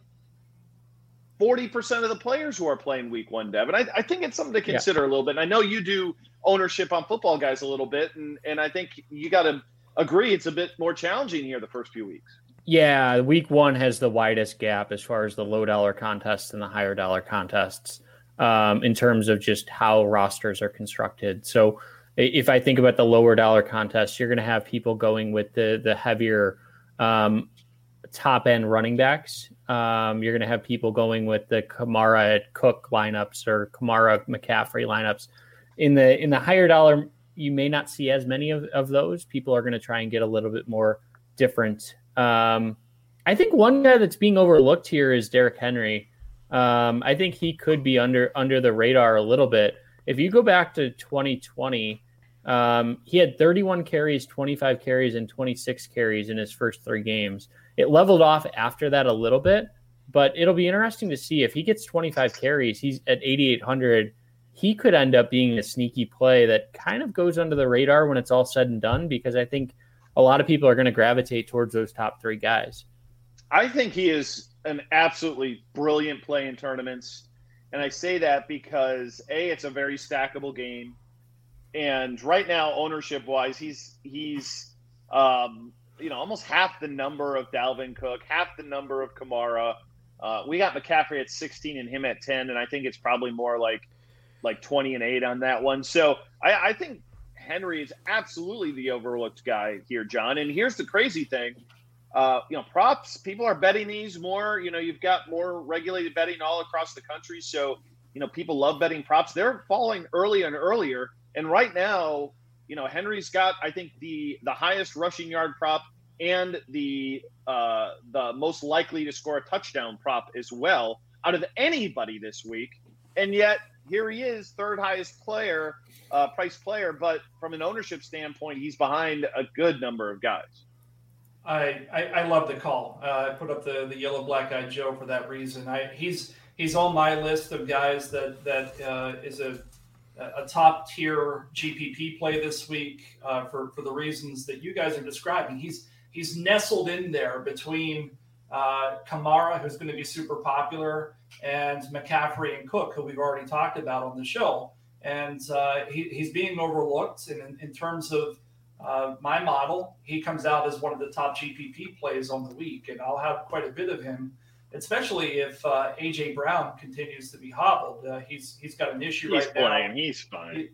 40% of the players who are playing week one, Devin. I, I think it's something to consider yeah. a little bit. And I know you do ownership on football guys a little bit, and, and I think you got to agree it's a bit more challenging here the first few weeks. Yeah, week one has the widest gap as far as the low dollar contests and the higher dollar contests um, in terms of just how rosters are constructed. So if I think about the lower dollar contests, you're going to have people going with the the heavier um, top end running backs. Um, you're going to have people going with the Kamara Cook lineups or Kamara McCaffrey lineups. In the in the higher dollar, you may not see as many of, of those. People are going to try and get a little bit more different. Um, I think one guy that's being overlooked here is Derrick Henry. Um, I think he could be under under the radar a little bit. If you go back to 2020, um, he had 31 carries, 25 carries, and 26 carries in his first three games. It leveled off after that a little bit, but it'll be interesting to see if he gets 25 carries. He's at 8,800. He could end up being a sneaky play that kind of goes under the radar when it's all said and done because I think a lot of people are going to gravitate towards those top three guys. I think he is an absolutely brilliant play in tournaments. And I say that because A, it's a very stackable game. And right now, ownership wise, he's he's um, you know, almost half the number of Dalvin Cook, half the number of Kamara. Uh, we got McCaffrey at 16 and him at 10, and I think it's probably more like like 20 and 8 on that one. So I, I think Henry is absolutely the overlooked guy here, John. And here's the crazy thing. Uh, you know, props, people are betting these more. You know, you've got more regulated betting all across the country. So, you know, people love betting props. They're falling earlier and earlier. And right now, you know, Henry's got I think the the highest rushing yard prop and the uh, the most likely to score a touchdown prop as well out of anybody this week. And yet here he is, third highest player, uh, price player, but from an ownership standpoint, he's behind a good number of guys. I, I, I love the call. Uh, I put up the, the yellow black eyed Joe for that reason. I, he's he's on my list of guys that that uh, is a a top tier GPP play this week uh, for for the reasons that you guys are describing. He's he's nestled in there between uh, Kamara, who's going to be super popular, and McCaffrey and Cook, who we've already talked about on the show. And uh, he, he's being overlooked. And in, in terms of uh, my model, he comes out as one of the top GPP plays on the week, and I'll have quite a bit of him especially if uh, AJ Brown continues to be hobbled. Uh, he's he's got an issue he's right playing. now. He's fine. He,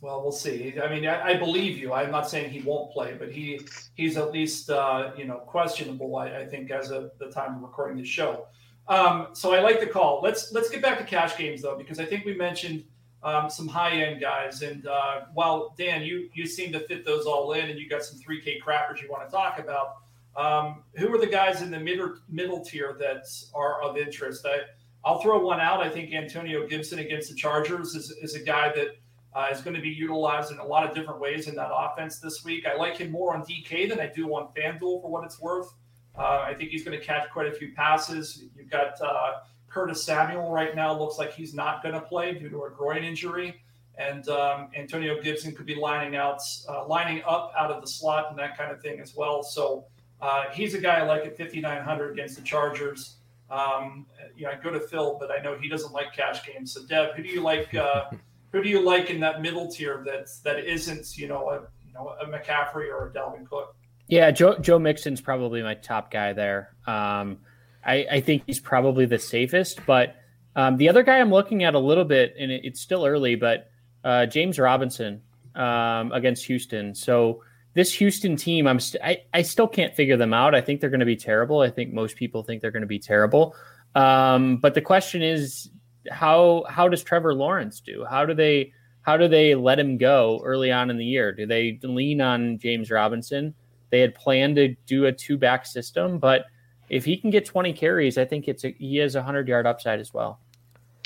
well, we'll see. I mean, I, I, believe you. I'm not saying he won't play, but he he's at least uh, you know questionable. I, I, think as of the time of recording this show. Um, so I like the call. Let's let's get back to cash games though, because I think we mentioned um, some high end guys. And uh, while Dan, you you seem to fit those all in, and you got some 3K crappers you want to talk about. Um, who are the guys in the middle middle tier that are of interest? I, I'll throw one out. I think Antonio Gibson against the Chargers is, is a guy that uh, is going to be utilized in a lot of different ways in that offense this week. I like him more on DK than I do on FanDuel for what it's worth. Uh, I think he's going to catch quite a few passes. You've got uh, Curtis Samuel right now. Looks like he's not going to play due to a groin injury, and um, Antonio Gibson could be lining out, uh, lining up out of the slot and that kind of thing as well. So uh, he's a guy I like at 5,900 against the Chargers. Um, you know, I go to Phil, but I know he doesn't like cash games. So, Deb, who do you like? Uh, who do you like in that middle tier that's that isn't you know a you know a McCaffrey or a Dalvin Cook? Yeah, Joe Joe Mixon's probably my top guy there. Um, I, I think he's probably the safest, but um, the other guy I'm looking at a little bit, and it, it's still early, but uh, James Robinson. um, against Houston. So this Houston team, I'm st- I, I still can't figure them out. I think they're going to be terrible. I think most people think they're going to be terrible. Um, but the question is, how how does Trevor Lawrence do? How do they how do they let him go early on in the year? Do they lean on James Robinson? They had planned to do a two back system, but if he can get 20 carries, I think it's a, he has a 100 yard upside as well.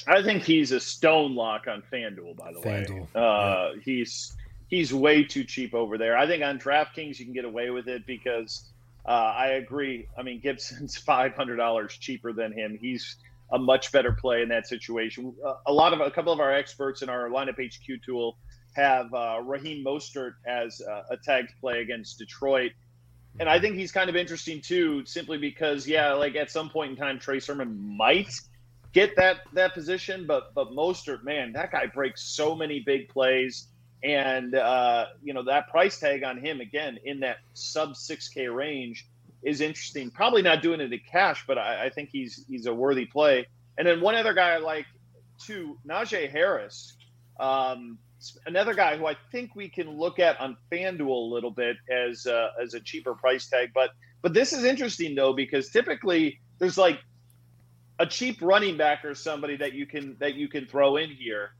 I think he's a stone lock on FanDuel, by the FanDuel. way. Uh, yeah. He's he's way too cheap over there. I think on DraftKings you can get away with it because uh, I agree. I mean, Gibson's five hundred dollars cheaper than him. He's a much better play in that situation. Uh, a lot of a couple of our experts in our lineup HQ tool have uh, Raheem Mostert as a tagged play against Detroit. And I think he's kind of interesting too, simply because, yeah, like at some point in time, Trey Sermon might get that that position, but but Mostert, man, that guy breaks so many big plays, and uh, you know that price tag on him again in that sub six K range is interesting. Probably not doing it in cash, but I, I, think he's he's a worthy play. And then one other guy I like too, Najee Harris. Um, another guy who I think we can look at on FanDuel a little bit as uh, as a cheaper price tag. But but this is interesting though because typically there's like a cheap running back or somebody that you can that you can throw in here,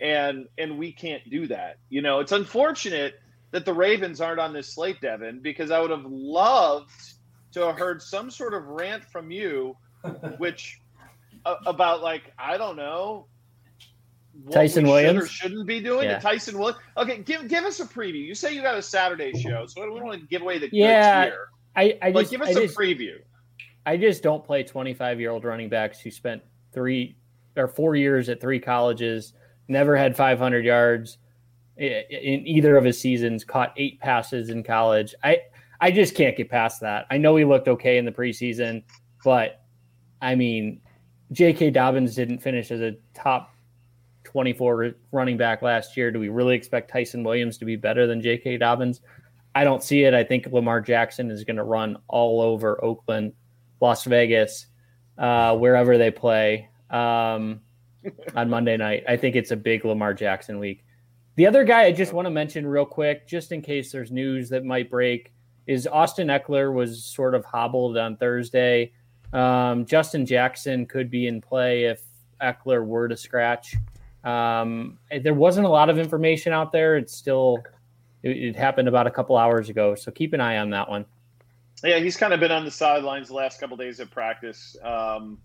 and and we can't do that. You know, it's unfortunate that the Ravens aren't on this slate, Devin, because I would have loved to have heard some sort of rant from you, which uh, about like I don't know. Ty'Son Williams should shouldn't be doing yeah. Ty'Son Williams. Okay, give give us a preview. You say you got a Saturday show, so we don't want to give away the yeah. Here. I, I but just, give us I a just, preview. I just don't play 25 year old running backs who spent three or four years at three colleges, never had 500 yards in either of his seasons, caught eight passes in college. I I just can't get past that. I know he looked okay in the preseason, but I mean, J.K. Dobbins didn't finish as a top 24 running back last year. Do we really expect Ty'Son Williams to be better than J.K. Dobbins? I don't see it. I think Lamar Jackson is going to run all over Oakland, Las Vegas, uh, wherever they play um, on Monday night. I think it's a big Lamar Jackson week. The other guy I just want to mention real quick, just in case there's news that might break is Austin Ekeler was sort of hobbled on Thursday. Um, Justin Jackson could be in play if Eckler were to scratch. Um, there wasn't a lot of information out there. It's still, it, it, happened about a couple hours ago. So keep an eye on that one. Yeah, he's kind of been on the sidelines the last couple days of practice. Um,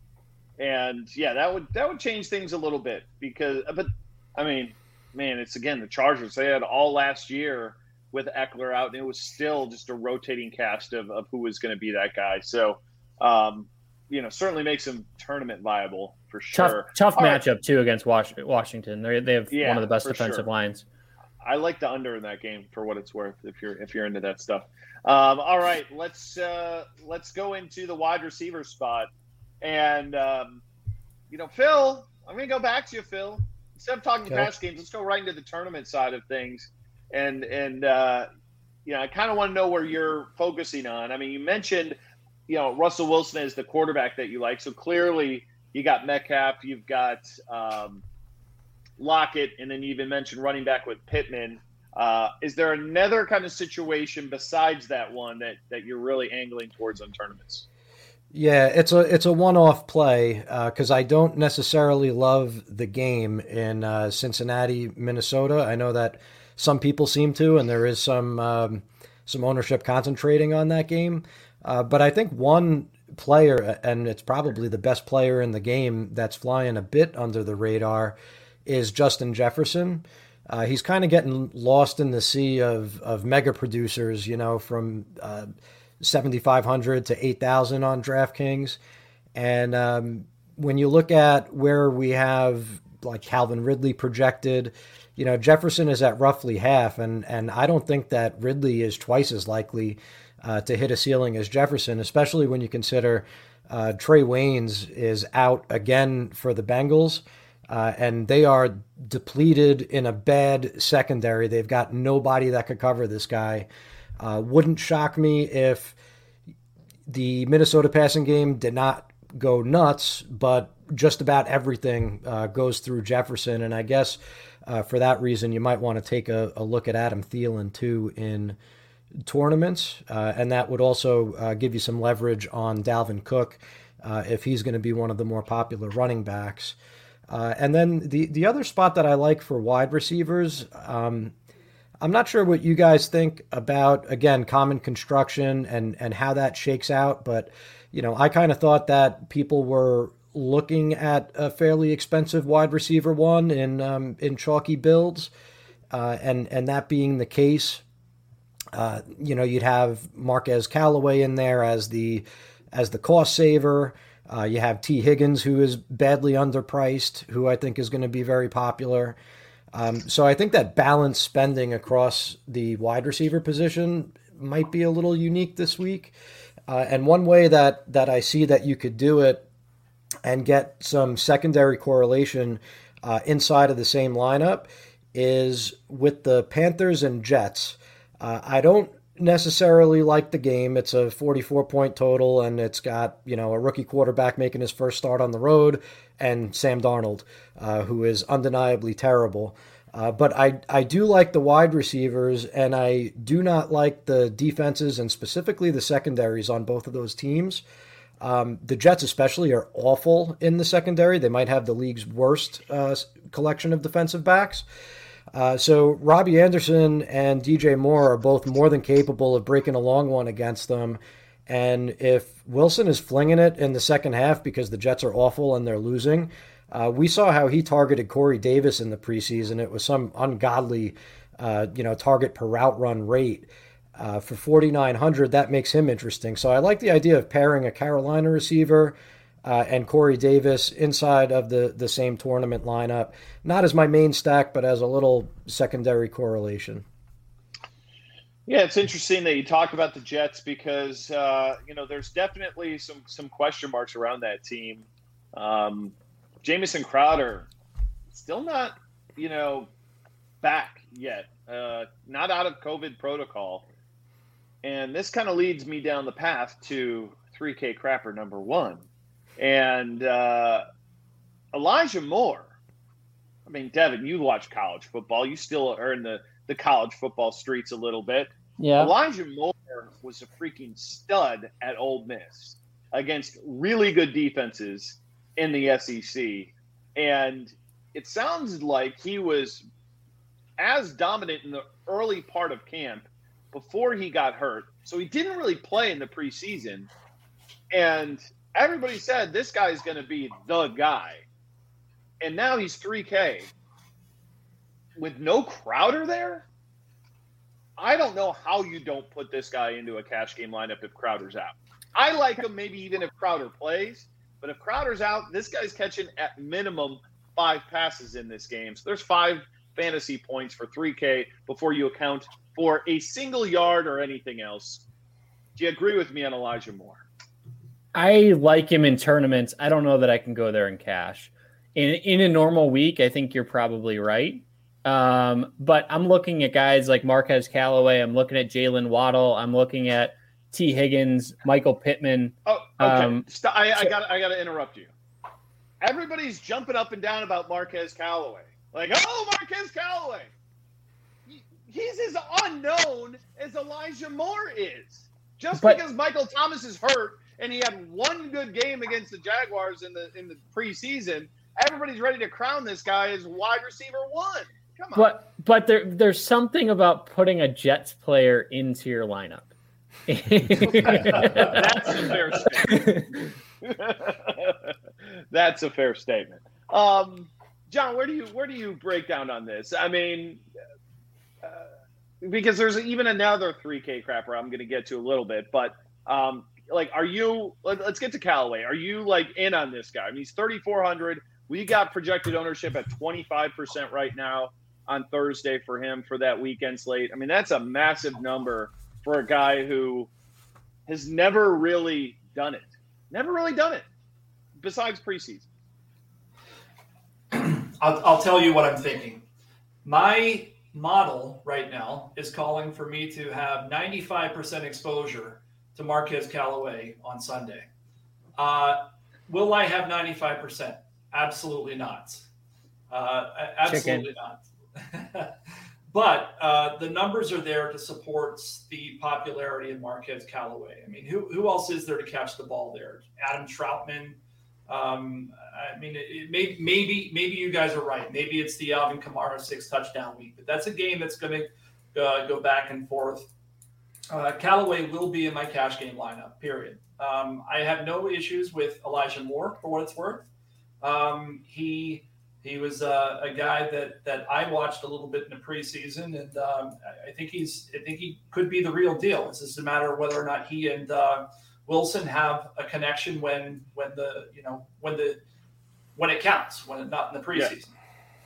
and yeah, that would that would change things a little bit because, but I mean, man, it's again the Chargers. They had all last year with Ekeler out, and it was still just a rotating cast of, of who was going to be that guy. So, um, you know, certainly makes them tournament viable for sure. Tough, tough matchup right. too against Washington. They they have yeah, one of the best defensive sure. lines. I like the under in that game for what it's worth. If you're if you're into that stuff. Um, all right, let's uh, let's go into the wide receiver spot, and um, you know, Phil, I'm going to go back to you, Phil. Instead of talking okay. past games, let's go right into the tournament side of things and and uh, you know I kind of want to know where you're focusing on. I mean, you mentioned you know Russell Wilson is the quarterback that you like, so clearly you got Metcalf, you've got um, Lockett, and then you even mentioned running back with Pittman. Uh, is there another kind of situation besides that one that that you're really angling towards on tournaments? Yeah, it's a it's a one off play because uh, I don't necessarily love the game in uh, Cincinnati, Minnesota. I know that some people seem to, and there is some um, some ownership concentrating on that game. Uh, but I think one player, and it's probably the best player in the game that's flying a bit under the radar, is Justin Jefferson. Uh, he's kind of getting lost in the sea of, of mega producers, you know, from uh, 7,500 to 8,000 on DraftKings. And um, when you look at where we have like Calvin Ridley projected, you know, Jefferson is at roughly half, and and I don't think that Ridley is twice as likely uh, to hit a ceiling as Jefferson, especially when you consider uh, Trae Waynes is out again for the Bengals. Uh, and they are depleted in a bad secondary. They've got nobody that could cover this guy. Uh, wouldn't shock me if the Minnesota passing game did not go nuts, but just about everything uh, goes through Jefferson. And I guess uh, for that reason, you might want to take a, a, look at Adam Thielen too in tournaments, uh, and that would also uh, give you some leverage on Dalvin Cook uh, if he's going to be one of the more popular running backs. Uh, and then the the other spot that I like for wide receivers, um, I'm not sure what you guys think about again common construction and and how that shakes out, but you know I kind of thought that people were looking at a fairly expensive wide receiver one in um, in chalky builds, uh, and and that being the case, uh, you know you'd have Marquez Callaway in there as the as the cost saver. Uh, you have Tee Higgins, who is badly underpriced, who I think is going to be very popular. Um, so I think that balanced spending across the wide receiver position might be a little unique this week. Uh, and one way that that I see that you could do it and get some secondary correlation uh, inside of the same lineup is with the Panthers and Jets. Uh, I don't necessarily like the game. It's a 44 point total, and it's got you know a rookie quarterback making his first start on the road, and Sam Darnold, uh, who is undeniably terrible. Uh, but I, I do like the wide receivers, and I do not like the defenses and specifically the secondaries on both of those teams. Um, the Jets, especially, are awful in the secondary. They might have the league's worst uh, collection of defensive backs. Uh, so Robbie Anderson and DJ Moore are both more than capable of breaking a long one against them. And if Wilson is flinging it in the second half because the Jets are awful and they're losing, uh, we saw how he targeted Corey Davis in the preseason. It was some ungodly, uh, you know, target per route run rate. Uh, for 4,900, that makes him interesting. So I like the idea of pairing a Carolina receiver uh, and Corey Davis inside of the, the same tournament lineup. Not as my main stack, but as a little secondary correlation. Yeah, it's interesting that you talk about the Jets because uh, you know there's definitely some some question marks around that team. Um, Jamison Crowder still not you know back yet, uh, not out of COVID protocol, and this kind of leads me down the path to 3K crapper number one. And uh, Elijah Moore, I mean, Devin, you watch college football. You still are in the, the college football streets a little bit. Yeah. Elijah Moore was a freaking stud at Ole Miss against really good defenses in the SEC. And it sounds like he was as dominant in the early part of camp before he got hurt. So he didn't really play in the preseason. And everybody said this guy is going to be the guy. And now he's 3K with no Crowder there. I don't know how you don't put this guy into a cash game lineup if Crowder's out. I like him maybe even if Crowder plays, but if Crowder's out, this guy's catching at minimum five passes in this game. So there's five fantasy points for 3K before you account for a single yard or anything else. Do you agree with me on Elijah Moore? I like him in tournaments. I don't know that I can go there in cash. In in a normal week, I think you're probably right. Um, but I'm looking at guys like Marquez Callaway. I'm looking at Jaylen Waddle. I'm looking at Tee Higgins, Michael Pittman. Oh, okay. Um. I, I got I got to interrupt you. Everybody's jumping up and down about Marquez Callaway. Like, oh, Marquez Callaway. He's as unknown as Elijah Moore is. Just but, because Michael Thomas is hurt and he had one good game against the Jaguars in the in the preseason. Everybody's ready to crown this guy as wide receiver one. Come on. But but there there's something about putting a Jets player into your lineup. That's a fair statement. That's a fair statement. Um, John, where do you where do you break down on this? I mean, uh, because there's even another 3K crapper I'm going to get to a little bit, but um, like, are you? Let, us get to Callaway. Are you like in on this guy? I mean, he's 3,400. We got projected ownership at 25% right now on Thursday for him for that weekend slate. I mean, that's a massive number for a guy who has never really done it. Never really done it besides preseason. I'll, I'll tell you what I'm thinking. My model right now is calling for me to have 95% exposure to Marquez Callaway on Sunday. Uh, will I have 95%? Absolutely not. Uh, absolutely Chicken. not. but uh, the numbers are there to support the popularity of Marquez Callaway. I mean, who, who else is there to catch the ball there? Adam Trautman. Um, I mean, it, it may, maybe maybe you guys are right. Maybe it's the Alvin Kamara six touchdown week, but that's a game that's going to uh, go back and forth. Uh, Callaway will be in my cash game lineup. Period. Um, I have no issues with Elijah Moore for what it's worth. Um, he he was uh, a guy that that I watched a little bit in the preseason, and um, I think he's I think he could be the real deal. It's just a matter of whether or not he and uh, Wilson have a connection when when the you know when the when it counts when it, not in the preseason.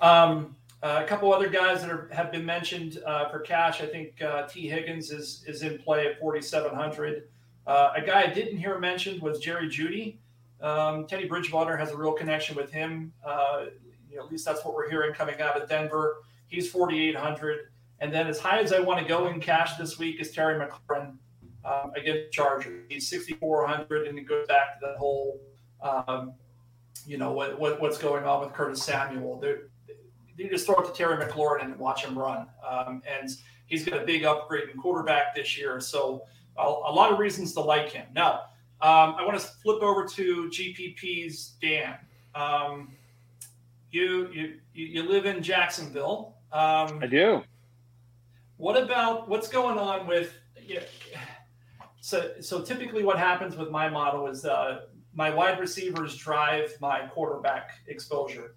Yeah. Um, uh, a couple other guys that are, have been mentioned uh, for cash. I think uh, Tee Higgins is is in play at 4,700. Uh, a guy I didn't hear mentioned was Jerry Jeudy. Um, Teddy Bridgewater has a real connection with him. Uh, you know, at least that's what we're hearing coming out of Denver. He's 4,800. And then as high as I want to go in cash this week is Terry McLaurin um, against Chargers. He's 6,400, and it goes back to that whole, um, you know, what, what, what's going on with Curtis Samuel. They're, you just throw it to Terry McLaurin and watch him run. Um, and he's got a big upgrade in quarterback this year. So a, a lot of reasons to like him. Now, um, I want to flip over to GPP's Dan. Um, you, you you live in Jacksonville. Um, I do. What about what's going on with? Yeah, so so typically, what happens with my model is uh, my wide receivers drive my quarterback exposure.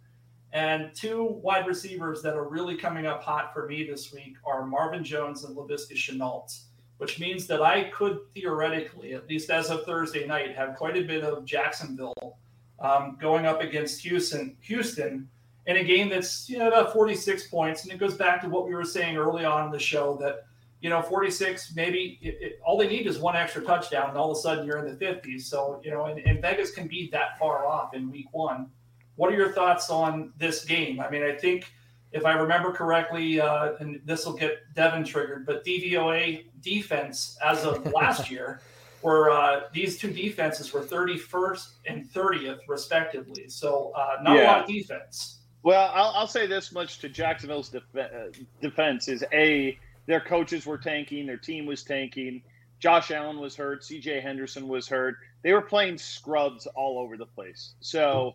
And two wide receivers that are really coming up hot for me this week are Marvin Jones and Laviska Shenault, which means that I could theoretically, at least as of Thursday night, have quite a bit of Jacksonville um, going up against Houston, Houston in a game that's you know about 46 points. And it goes back to what we were saying early on in the show that you know 46 maybe it, it, all they need is one extra touchdown, and all of a sudden you're in the 50s. So you know, and, and Vegas can be that far off in Week One. What are your thoughts on this game? I mean, I think if I remember correctly, uh, and this will get Devin triggered, but DVOA defense as of last year were uh, these two defenses were 31st and 30th respectively. So uh, not yeah. a lot of defense. Well, I'll, I'll say this much to Jacksonville's def- uh, defense is a their coaches were tanking, their team was tanking. Josh Allen was hurt, C.J. Henderson was hurt. They were playing scrubs all over the place. So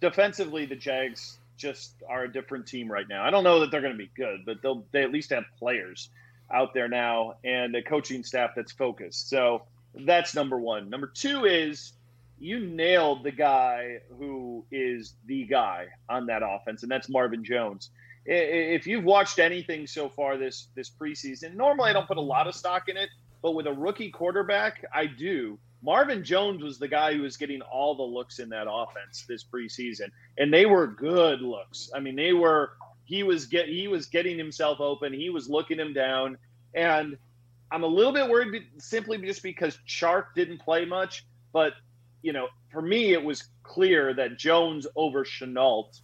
defensively, the Jags just are a different team right now. I don't know that they're going to be good, but they'll they at least have players out there now and a coaching staff that's focused. So that's number one. Number two is you nailed the guy who is the guy on that offense, and that's Marvin Jones. If you've watched anything so far this this preseason, normally I don't put a lot of stock in it, but with a rookie quarterback, I do. Marvin Jones was the guy who was getting all the looks in that offense this preseason, and they were good looks. I mean, they were. He was get he was getting himself open. He was looking him down, and I'm a little bit worried simply just because Chark didn't play much. But you know, for me, it was clear that Jones over Shenault,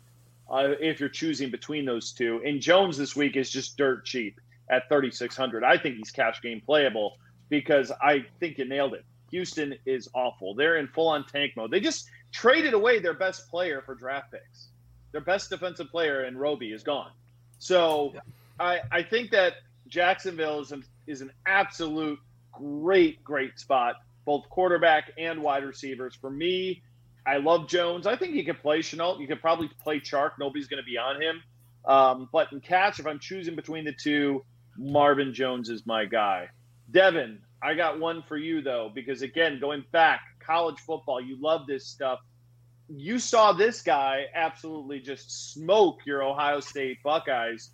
uh, if you're choosing between those two, and Jones this week is just dirt cheap at 3,600. I think he's cash game playable because I think you nailed it. Houston is awful. They're in full on tank mode. They just traded away their best player for draft picks. Their best defensive player in Roby is gone. So yeah. I, I think that Jacksonville is an, is an absolute great, great spot, both quarterback and wide receivers. For me, I love Jones. I think he could play Shenault. You could probably play Chark. Nobody's going to be on him. Um, but in catch, if I'm choosing between the two, Marvin Jones is my guy. Devin, I got one for you though, because again, going back, college football, you love this stuff. You saw this guy absolutely just smoke your Ohio State Buckeyes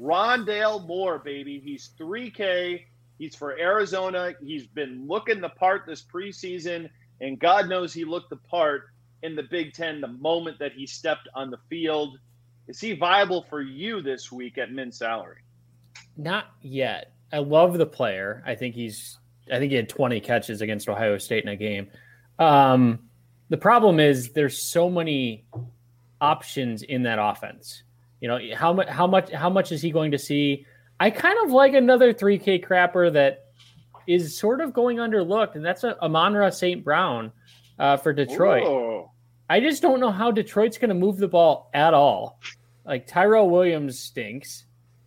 Rondale Moore, baby. He's 3K. He's for Arizona. He's been looking the part this preseason, and God knows he looked the part in the Big Ten the moment that he stepped on the field. Is he viable for you this week at min salary? Not yet. I love the player. I think he's. I think he had 20 catches against Ohio State in a game. Um, the problem is there's so many options in that offense. You know, how much how much how much is he going to see? I kind of like another 3K crapper that is sort of going underlooked, and that's a Amon-Ra St. Brown uh, for Detroit. I just don't know how Detroit's going to move the ball at all. Like Tyrell Williams stinks.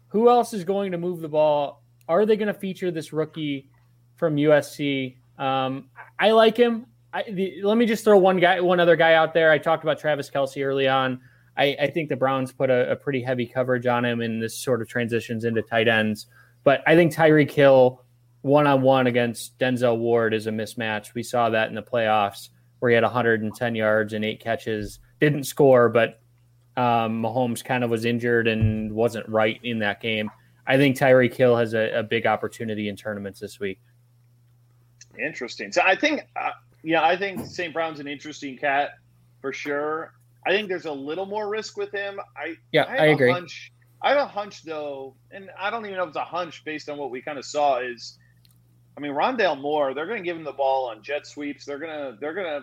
Who else is going to move the ball? Are they going to feature this rookie from USC? Um, I like him. I, the, let me just throw one guy, one other guy out there. I talked about Travis Kelce early on. I, I think the Browns put a, a, pretty heavy coverage on him, and this sort of transitions into tight ends. But I think Tyreek Hill one on one against Denzel Ward is a mismatch. We saw that in the playoffs where he had 110 yards and eight catches, didn't score, but um, Mahomes kind of was injured and wasn't right in that game. I think Tyreek Hill has a, a big opportunity in tournaments this week. Interesting. So I think, uh, yeah, I think St. Brown's an interesting cat for sure. I think there's a little more risk with him. I yeah, I, I agree. Hunch, I have a hunch though, and I don't even know if it's a hunch based on what we kind of saw. Is I mean, Rondale Moore, they're going to give him the ball on jet sweeps. They're gonna they're gonna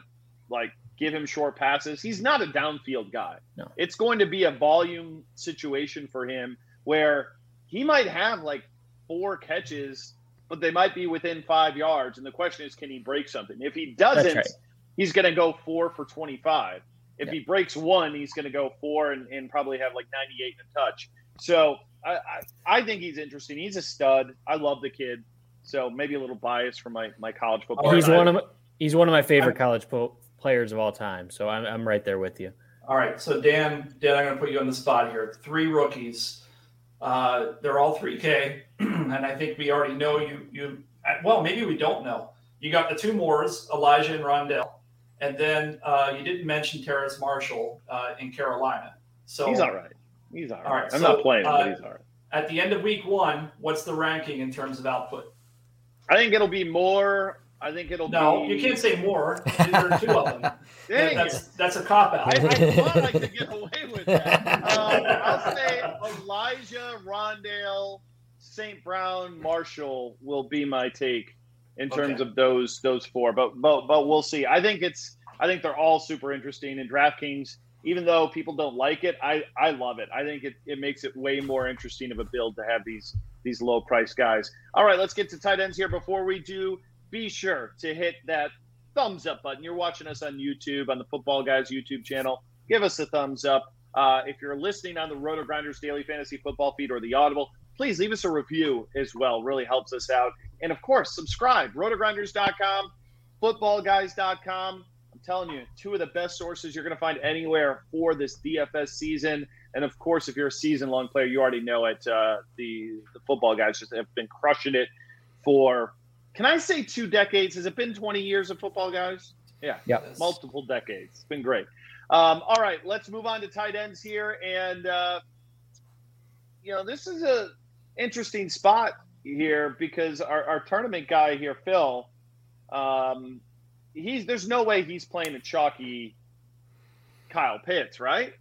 like give him short passes. He's not a downfield guy. No. It's going to be a volume situation for him where he might have like four catches, but they might be within five yards. And the question is, can he break something? If he doesn't, right. he's going to go four for 25. If yeah. he breaks one, he's going to go four and, and, probably have like 98 in a touch. So I, I, I think he's interesting. He's a stud. I love the kid. So maybe a little bias for my, my college oh, football. Oh, he's one of he's one of my favorite I'm, college po- players of all time. So I'm, I'm right there with you. All right. So Dan, Dan, I'm going to put you on the spot here. Three rookies. Uh, they're all 3K, and I think we already know you. You well, maybe we don't know. You got the two Moores, Elijah and Rondale, and then uh, you didn't mention Terrace Marshall uh, in Carolina. So he's all right. He's all right. All right I'm so, not playing, but uh, he's all right. At the end of week one, what's the ranking in terms of output? I think it'll be more. I think it'll no, be. No, you can't say more. There are two of them. that's that's a cop out. I, I, thought I could get away with that. Um, I'll say Elijah, Rondale, St. Brown, Marshall will be my take in terms okay. of those those four. But but but we'll see. I think it's. I think they're all super interesting. And DraftKings, even though people don't like it, I I love it. I think it, it makes it way more interesting of a build to have these these low price guys. All right, let's get to tight ends here. Before we do, be sure to hit that thumbs up button. You're watching us on YouTube, on the Football Guys YouTube channel. Give us a thumbs up. Uh, if you're listening on the Roto Grinders Daily Fantasy Football feed or the Audible, please leave us a review as well. Really helps us out. And of course, subscribe. RotoGrinders.com, FootballGuys.com. I'm telling you, two of the best sources you're going to find anywhere for this DFS season. And of course, if you're a season long player, you already know it. Uh, the the football guys just have been crushing it for. Can I say two decades? Has it been 20 years of football guys? Yeah, yeah, multiple decades. It's been great. Um, all right, let's move on to tight ends here, and uh, you know this is a interesting spot here because our, our tournament guy here, Phil, um, he's there's no way he's playing a chalky Kyle Pitts, right?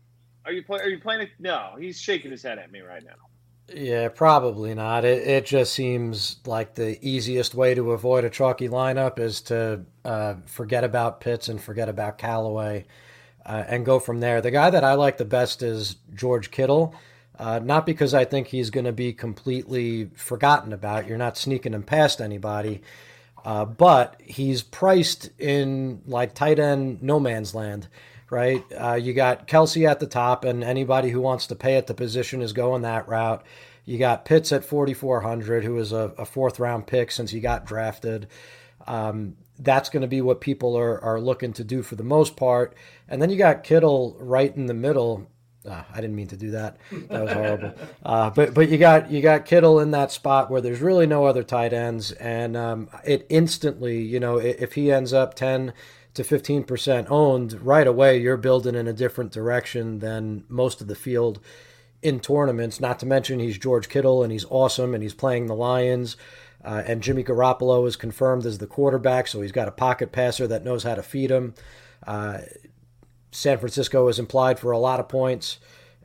Are you play, Are you playing? No, he's shaking his head at me right now. Yeah, probably not. It it just seems like the easiest way to avoid a chalky lineup is to uh, forget about Pitts and forget about Callaway, uh, and go from there. The guy that I like the best is George Kittle. Uh, not because I think he's going to be completely forgotten about. You're not sneaking him past anybody. Uh, but he's priced in like tight end no man's land right? Uh, you got Kelce at the top, and anybody who wants to pay at the position is going that route. You got Pitts at 4,400, who is a, a, fourth round pick since he got drafted. Um, that's going to be what people are, are looking to do for the most part. And then you got Kittle right in the middle. Uh, I didn't mean to do that. That was horrible. Uh, but but you got you got Kittle in that spot where there's really no other tight ends, and um, it instantly, you know, if he ends up 10, to 15% owned, right away you're building in a different direction than most of the field in tournaments. Not to mention he's George Kittle and he's awesome and he's playing the Lions. Uh, and Jimmy Garoppolo is confirmed as the quarterback, so he's got a pocket passer that knows how to feed him. Uh, San Francisco is implied for a lot of points,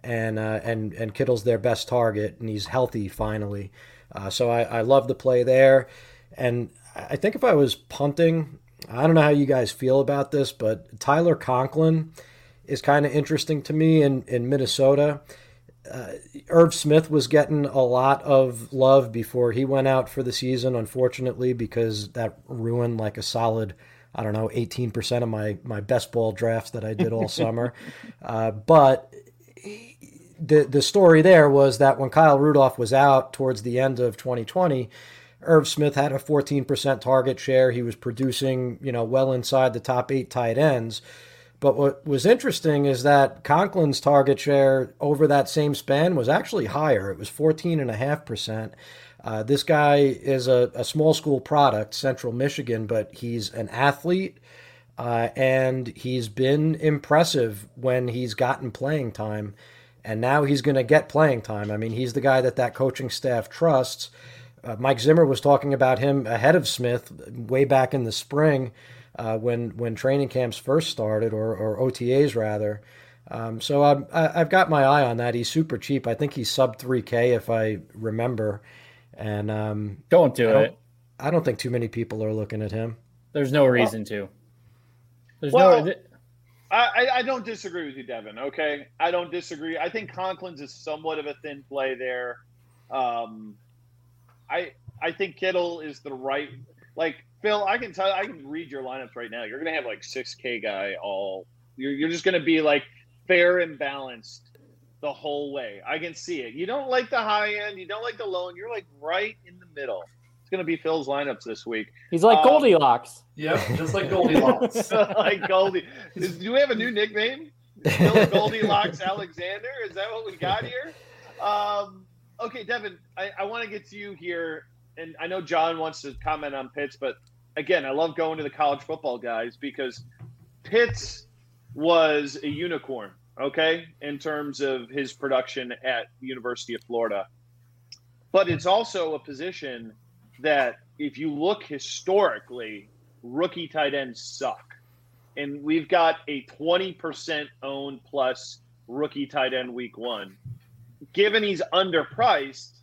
and uh, and and Kittle's their best target, and he's healthy finally. Uh, so I, I love the play there, and I think if I was punting, I don't know how you guys feel about this, but Tyler Conklin is kind of interesting to me in, in Minnesota. Uh, Irv Smith was getting a lot of love before he went out for the season, unfortunately, because that ruined like a solid, I don't know, 18% of my, my best ball drafts that I did all summer. Uh, but the the story there was that when Kyle Rudolph was out towards the end of 2020, Irv Smith had a 14% target share. He was producing, you know, well inside the top eight tight ends. But what was interesting is that Conklin's target share over that same span was actually higher. It was 14.5%. Uh, this guy is a, a, small school product, Central Michigan, but he's an athlete uh, and he's been impressive when he's gotten playing time. And now he's going to get playing time. I mean, he's the guy that that coaching staff trusts. Uh, Mike Zimmer was talking about him ahead of Smith way back in the spring uh, when when training camps first started, or, or OTAs rather. Um, so I'm, I've got my eye on that. He's super cheap. I think he's sub 3K if I remember. And um, don't do I don't, it. I don't think too many people are looking at him. There's no reason well, to. There's well, no. I, I don't disagree with you, Devin. Okay, I don't disagree. I think Conklin's is somewhat of a thin play there. Um, I I think Kittle is the right like Phil, I can tell I can read your lineups right now. You're gonna have like six K guy all you're you're just gonna be like fair and balanced the whole way. I can see it. You don't like the high end, you don't like the low end, you're like right in the middle. It's gonna be Phil's lineups this week. He's like um, Goldilocks. Yep, just like Goldilocks. like Goldie. Is, do we have a new nickname? Phil Goldilocks Alexander? Is that what we got here? Um, okay, Devin, I, I want to get to you here and I know John wants to comment on Pitts, but again, I love going to the college football guys because Pitts was a unicorn, okay, in terms of his production at the University of Florida. But it's also a position that, if you look historically, rookie tight ends suck. And we've got a 20% owned plus rookie tight end week one. Given he's underpriced,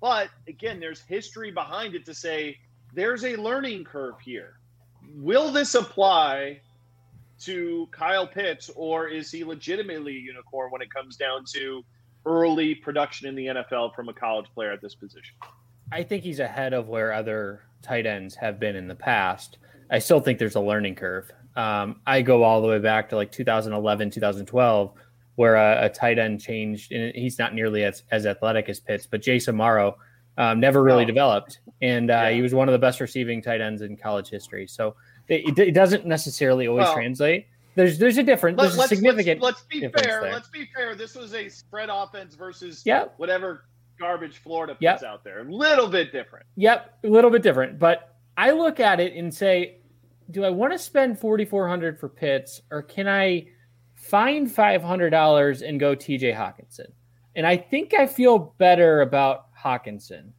but again, there's history behind it to say there's a learning curve here. Will this apply to Kyle Pitts, or is he legitimately a unicorn when it comes down to early production in the NFL from a college player at this position? I think he's ahead of where other tight ends have been in the past. I still think there's a learning curve. Um, I go all the way back to like 2011, 2012, where a, a, tight end changed, and he's not nearly as, as athletic as Pitts, but Jace Amaro um, never really oh. developed, and uh, yeah. he was one of the best receiving tight ends in college history. So it, it doesn't necessarily always well, translate. There's there's a difference. There's a significant. Let's, let's be fair. There. Let's be fair. This was a spread offense versus yep. whatever garbage Florida puts yep. out there. A little bit different. Yep, a little bit different. But I look at it and say, do I want to spend forty four hundred for Pitts, or can I? Find $500 and go TJ Hockenson. And I think I feel better about Hockenson.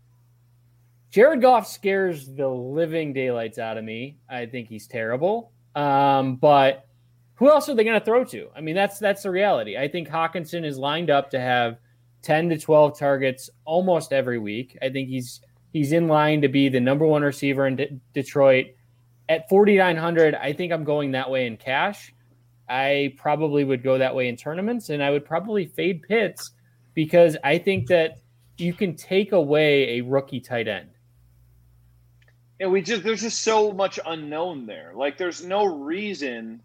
Jared Goff scares the living daylights out of me. I think he's terrible. Um, but who else are they going to throw to? I mean, that's that's the reality. I think Hockenson is lined up to have 10 to 12 targets almost every week. I think he's he's in line to be the number one receiver in Detroit. At 4900, I think I'm going that way in cash. I probably would go that way in tournaments, and I would probably fade Pitts because I think that you can take away a rookie tight end. And we just there's just so much unknown there. Like there's no reason,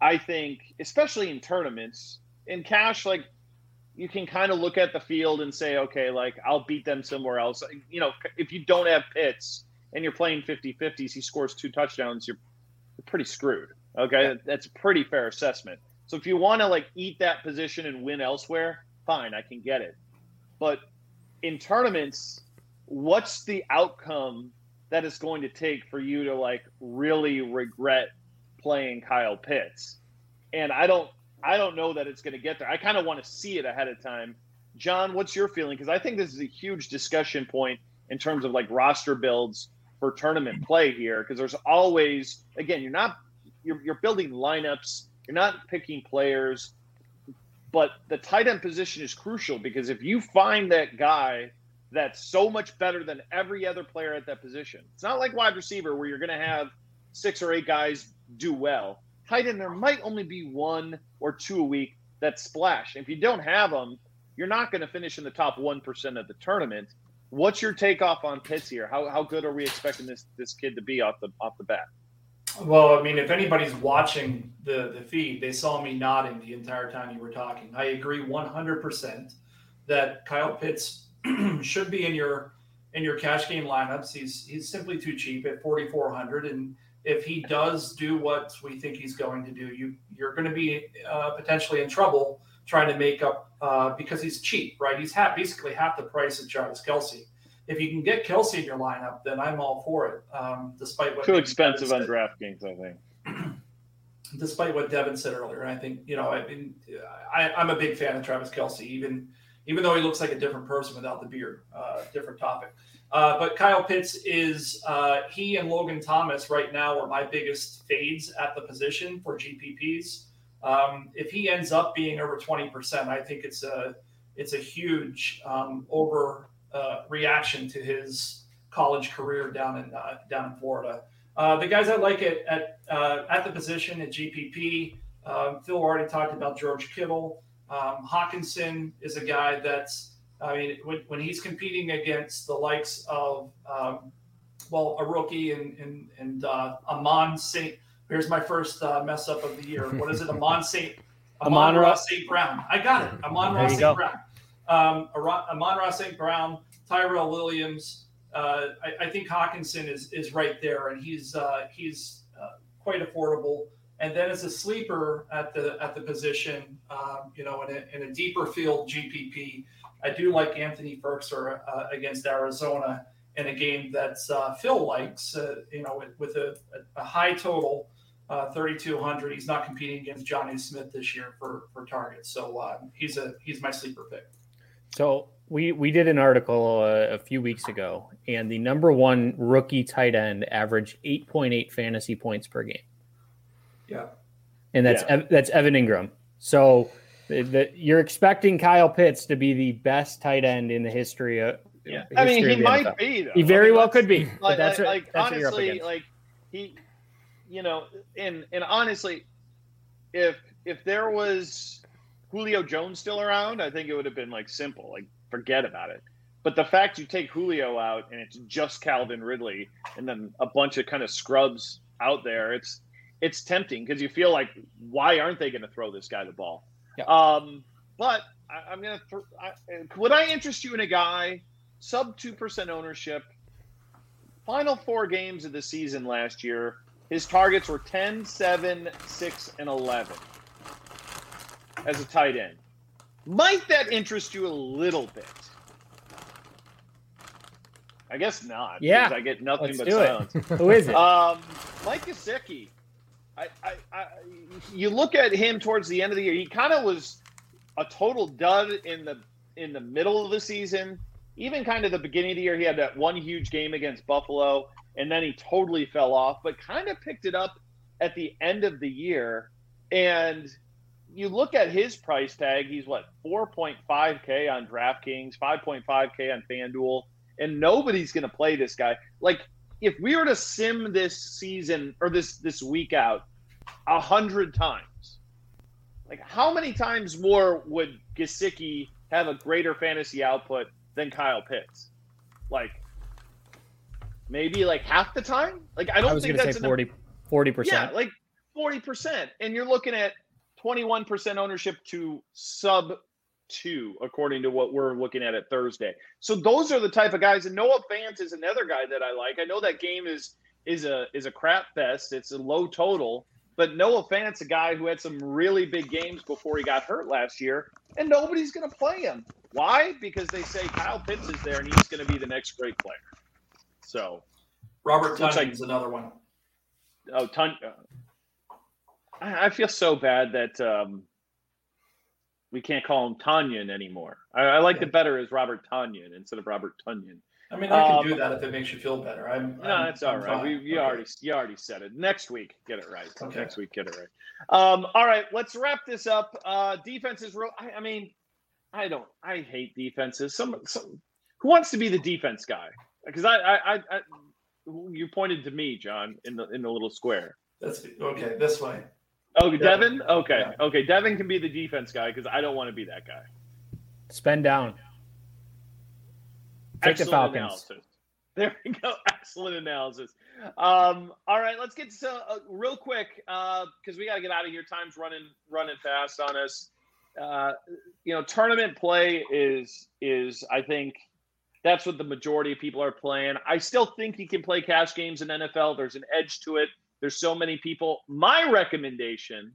I think, especially in tournaments, in cash, like you can kind of look at the field and say, okay, like I'll beat them somewhere else. You know, if you don't have Pitts and you're playing 50-50s, he scores two touchdowns, you're, you're pretty screwed. Okay, that's a pretty fair assessment. So if you want to like eat that position and win elsewhere, fine, I can get it. But in tournaments, what's the outcome that it's going to take for you to like really regret playing Kyle Pitts? And I don't I don't know that it's going to get there. I kind of want to see it ahead of time. John, what's your feeling? Because I think this is a huge discussion point in terms of like roster builds for tournament play here. Because there's always, again, you're not you're, you're building lineups. You're not picking players, but the tight end position is crucial because if you find that guy that's so much better than every other player at that position, it's not like wide receiver where you're going to have six or eight guys do well. Tight end, there might only be one or two a week that splash. If you don't have them, you're not going to finish in the top one percent of the tournament. What's your takeoff on Pitts here? How, how good are we expecting this this kid to be off the off the bat? Well, I mean, if anybody's watching the, the feed, they saw me nodding the entire time you were talking. I agree 100% that Kyle Pitts should be in your in your cash game lineups. He's he's simply too cheap at 4400 and if he does do what we think he's going to do, you you're going to be uh, potentially in trouble trying to make up uh, because he's cheap, right? He's half, basically half the price of Travis Kelce. If you can get Kelce in your lineup, then I'm all for it. Um, despite what too expensive on DraftKings, I think. despite what Devin said earlier, I think you know, I mean, I, I'm a big fan of Travis Kelce, even even though he looks like a different person without the beard. Uh, different topic. Uh, but Kyle Pitts is uh, he and Logan Thomas right now are my biggest fades at the position for GPPs. Um, if he ends up being over twenty percent, I think it's a it's a huge um, over uh, reaction to his college career down in uh, down in Florida. Uh, the guys I like it at at the position at GPP. Um, Phil already talked about George Kittle. Um, Hockenson is a guy that's I mean, when, when he's competing against the likes of, um, well, a rookie and and, and uh, Amon Saint. Here's my first uh, mess up of the year. What is it? Amon Saint. Amon-Ra St. Brown. I got it. Amon-Ra St. Brown. Um, Amon-Ra St. Brown, Tyrell Williams. Uh, I, I, think Hockenson is is right there, and he's uh, he's uh, quite affordable. And then as a sleeper at the at the position, um, you know, in a, in a deeper field GPP, I do like Anthony Firkser uh, against Arizona in a game that uh, Phil likes, uh, you know, with, with a, a, high total, uh, 3,200. He's not competing against Jonnu Smith this year for, for targets. So uh, he's a he's my sleeper pick. So we, we did an article uh, a few weeks ago, and the number one rookie tight end averaged 8.8 fantasy points per game. Yeah. And that's yeah. that's Evan Engram. So – that you're expecting Kyle Pitts to be the best tight end in the history of. Yeah, I mean, he might NFL. be. Though. He very I mean, well could be. Like, but that's like, what, like that's honestly, like he, you know, and and honestly, if if there was Julio Jones still around, I think it would have been like simple, like forget about it. But the fact you take Julio out and it's just Calvin Ridley and then a bunch of kind of scrubs out there, it's it's tempting because you feel like why aren't they going to throw this guy the ball? Yeah. Um, but I, am gonna. Th- I, would I interest you in a guy sub two percent ownership? Final four games of the season last year, his targets were 10, 7, 6, and 11 as a tight end. Might that interest you a little bit? I guess not. Yeah, I get nothing Let's but silence. Who is it? Um, Mike Gesicki. I, I, I, you look at him towards the end of the year. He kind of was a total dud in the in the middle of the season. Even kind of the beginning of the year, he had that one huge game against Buffalo, and then he totally fell off. But kind of picked it up at the end of the year. And you look at his price tag. He's what 4.5k on DraftKings, 5.5k on FanDuel, and nobody's going to play this guy. Like if we were to sim this season or this this week out a hundred times, like how many times more would Gesicki have a greater fantasy output than Kyle Pitts? Like maybe like half the time. Like I don't I think that's 40 percent. Yeah, like forty percent, and you're looking at twenty one percent ownership to sub two, according to what we're looking at at Thursday. So those are the type of guys. And Noah Fant is another guy that I like. I know that game is is a is a crap fest. It's a low total, but Noah Fant's a guy who had some really big games before he got hurt last year, and nobody's going to play him. Why? Because they say Kyle Pitts is there and he's going to be the next great player. So Robert Tonyan's like, another one. Oh, Ton. Uh, I, I feel so bad that um, we can't call him Tanyan anymore. I, I liked yeah. it better as Robert Tanyan instead of Robert Tunyon. I mean, I can um, do that if it makes you feel better. I'm, no, I'm, that's all I'm right. We, you okay. already you already said it. Next week, get it right. Okay. Next week, get it right. Um, all right, let's wrap this up. Uh, defense is real. I, I, mean, I don't. I hate defenses. Some, some who wants to be the defense guy? Because I, I, I, I, you pointed to me, John, in the in the little square. That's okay. This way. Oh, Devin. Okay, yeah. okay. Devin can be the defense guy because I don't want to be that guy. Spend down. Take Excellent the Falcons. Analysis. There we go. Excellent analysis. Um, all right, let's get to uh, real quick because uh, we got to get out of here. Time's running running fast on us. Uh, you know, tournament play is is I think that's what the majority of people are playing. I still think you can play cash games in NFL. There's an edge to it. There's so many people. My recommendation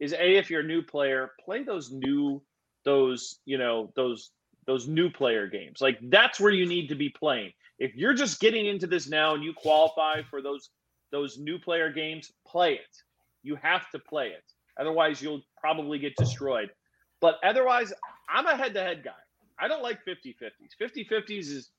is a if you're a new player, play those new those you know those those new player games. Like that's where you need to be playing. If you're just getting into this now and you qualify for those those new player games, play it. You have to play it. Otherwise, you'll probably get destroyed. But otherwise, I'm a head-to-head guy. I don't like 50-50s. 50-50s is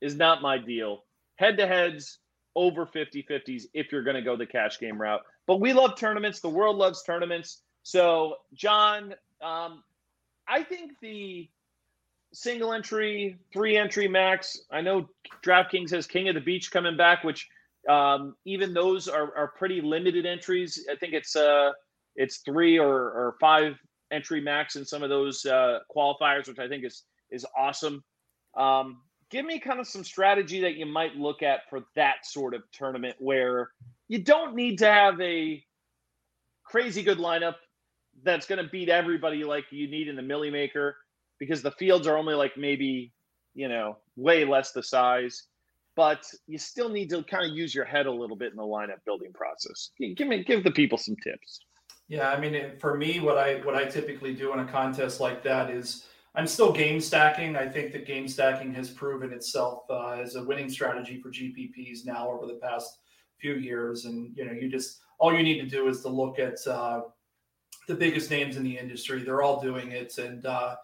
is not my deal. Head-to-heads over 50-50s if you're going to go the cash game route. But we love tournaments. The world loves tournaments. So, John, um, I think the single entry, three entry max. I know DraftKings has King of the Beach coming back, which um, even those are, are pretty limited entries. I think it's uh it's three or, or five entry max in some of those uh, qualifiers, which I think is is awesome. Um, give me kind of some strategy that you might look at for that sort of tournament where you don't need to have a crazy good lineup that's going to beat everybody like you need in the Milly Maker because the fields are only like maybe, you know, way less the size. But you still need to kind of use your head a little bit in the lineup building process. Give me, give the people some tips. Yeah, I mean, for me, what I what I typically do in a contest like that is I'm still game stacking. I think that game stacking has proven itself uh, as a winning strategy for GPPs now over the past few years. And you know, you just all you need to do is to look at uh, the biggest names in the industry. They're all doing it, and uh,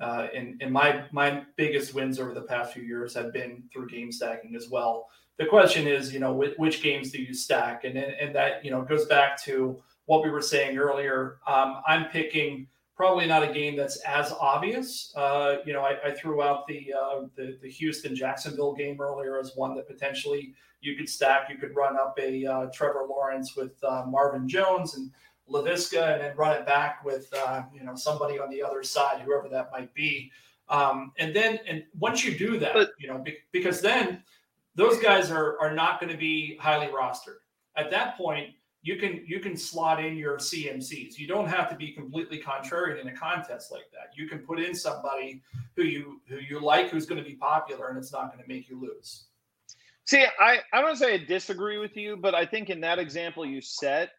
uh, and, and my my biggest wins over the past few years have been through game stacking as well. The question is, you know, which, which games do you stack, and and that you know goes back to what we were saying earlier. Um, I'm picking probably not a game that's as obvious. Uh, you know, I, I, threw out the, uh, the, the Houston Jacksonville game earlier as one that potentially you could stack. You could run up a uh, Trevor Lawrence with uh, Marvin Jones and Laviska and then run it back with uh, you know somebody on the other side, whoever that might be. Um, and then and once you do that, but, you know, be, because then those guys are are not going to be highly rostered. At that point, you can you can slot in your CMCs. You don't have to be completely contrarian in a contest like that. You can put in somebody who you who you like, who's going to be popular, and it's not going to make you lose. See, I I don't say I disagree with you, but I think in that example you set,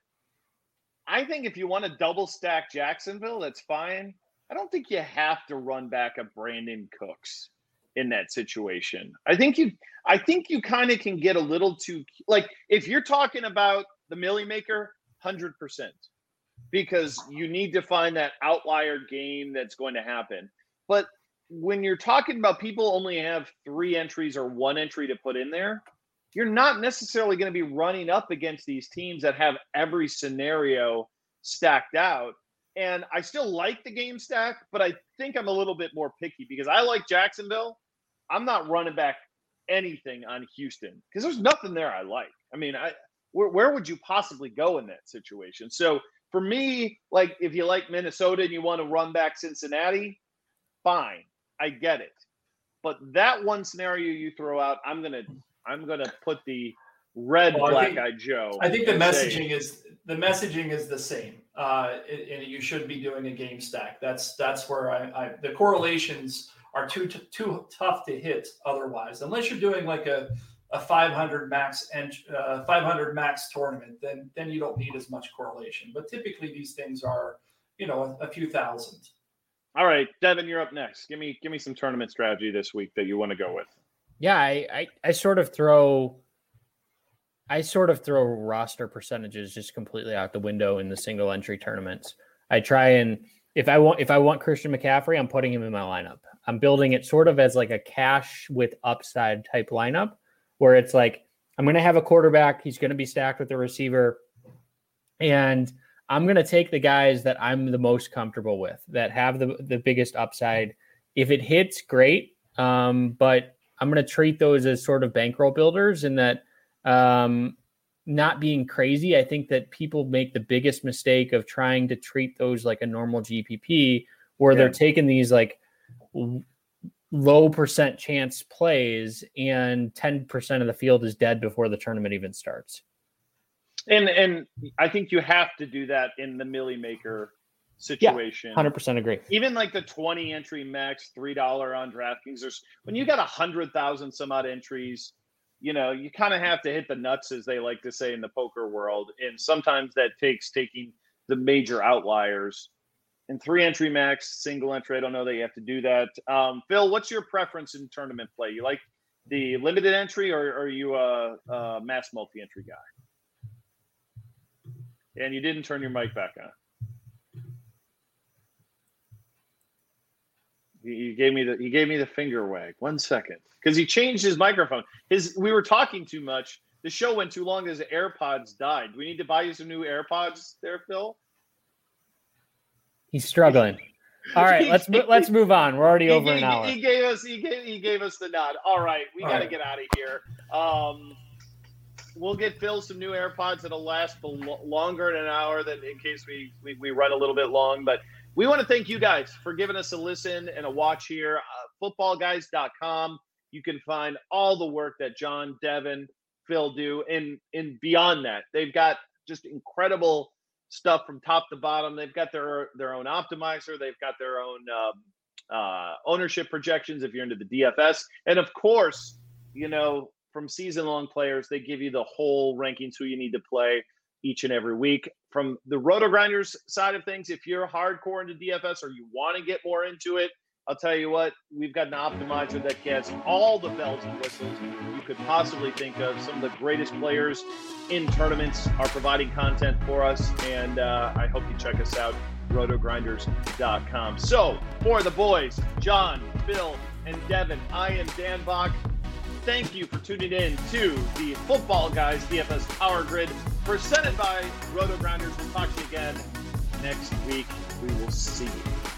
I think if you want to double stack Jacksonville, that's fine. I don't think you have to run back a Brandin Cooks in that situation. I think you I think you kind of can get a little too like if you're talking about the Milly Maker, 100%. Because you need to find that outlier game that's going to happen. But when you're talking about people only have 3 entries or one entry to put in there, you're not necessarily going to be running up against these teams that have every scenario stacked out. And I still like the game stack, but I think I'm a little bit more picky because I like Jacksonville. I'm not running back anything on Houston because there's nothing there I like. I mean, I where, where would you possibly go in that situation? So for me, like if you like Minnesota and you want to run back Cincinnati, fine, I get it. But that one scenario you throw out, I'm gonna I'm going to put the red well, black eyed Joe. I think the messaging say, is the messaging is the same, uh, and you should be doing a game stack. That's that's where I, I the correlations are too t- too tough to hit otherwise. Unless you're doing like a a 500 max and uh, 500 max tournament, then then you don't need as much correlation. But typically these things are, you know, a, a few thousand. All right, Devin, you're up next. Give me give me some tournament strategy this week that you want to go with yeah, I, I, I sort of throw I sort of throw roster percentages just completely out the window in the single entry tournaments. I try and if I want if I want Christian McCaffrey, I'm putting him in my lineup. I'm building it sort of as like a cash with upside type lineup where it's like I'm going to have a quarterback, he's going to be stacked with a receiver and I'm going to take the guys that I'm the most comfortable with that have the the biggest upside. If it hits, great. Um, but I'm going to treat those as sort of bankroll builders and that um, not being crazy. I think that people make the biggest mistake of trying to treat those like a normal GPP where yeah. they're taking these like low percent chance plays and 10% of the field is dead before the tournament even starts. And and I think you have to do that in the Milly Maker situation. yeah, Hundred percent agree. Even like the twenty entry max, three dollar on DraftKings. There's when you got a hundred thousand some odd entries, you know, you kind of have to hit the nuts, as they like to say in the poker world. And sometimes that takes taking the major outliers. And three entry max, single entry. I don't know that you have to do that. Um, Phil, what's your preference in tournament play? You like the limited entry, or, are you a, a mass multi entry guy? And you didn't turn your mic back on. He gave me the he gave me the finger wag. One second, because he changed his microphone. His we were talking too much. The show went too long. His AirPods died. Do we need to buy you some new AirPods, there, Phil? He's struggling. All right, let's let's move on. We're already over an hour. He gave us he gave he gave us the nod. All right, we got to right. get out of here. Um, we'll get Phil some new AirPods that'll last longer than an hour. That in case we, we we run a little bit long, but we want to thank you guys for giving us a listen and a watch here. Uh, footballguys.com. You can find all the work that John, Devin, Phil do, and and beyond that, they've got just incredible stuff from top to bottom. They've got their their own optimizer. They've got their own um, uh, ownership projections if you're into the DFS, and of course, you know from season long players, they give you the whole rankings who you need to play each and every week. From the Roto Grinders side of things, if you're hardcore into DFS or you want to get more into it, I'll tell you what, we've got an optimizer that gets all the bells and whistles you could possibly think of. Some of the greatest players in tournaments are providing content for us, and uh, I hope you check us out, rotogrinders.com. So, for the boys, John, Phil, and Devin, I am Dan Back thank you for tuning in to the Football Guys DFS Power Grid presented by Roto Grinders. We'll talk to you again next week. We will see you.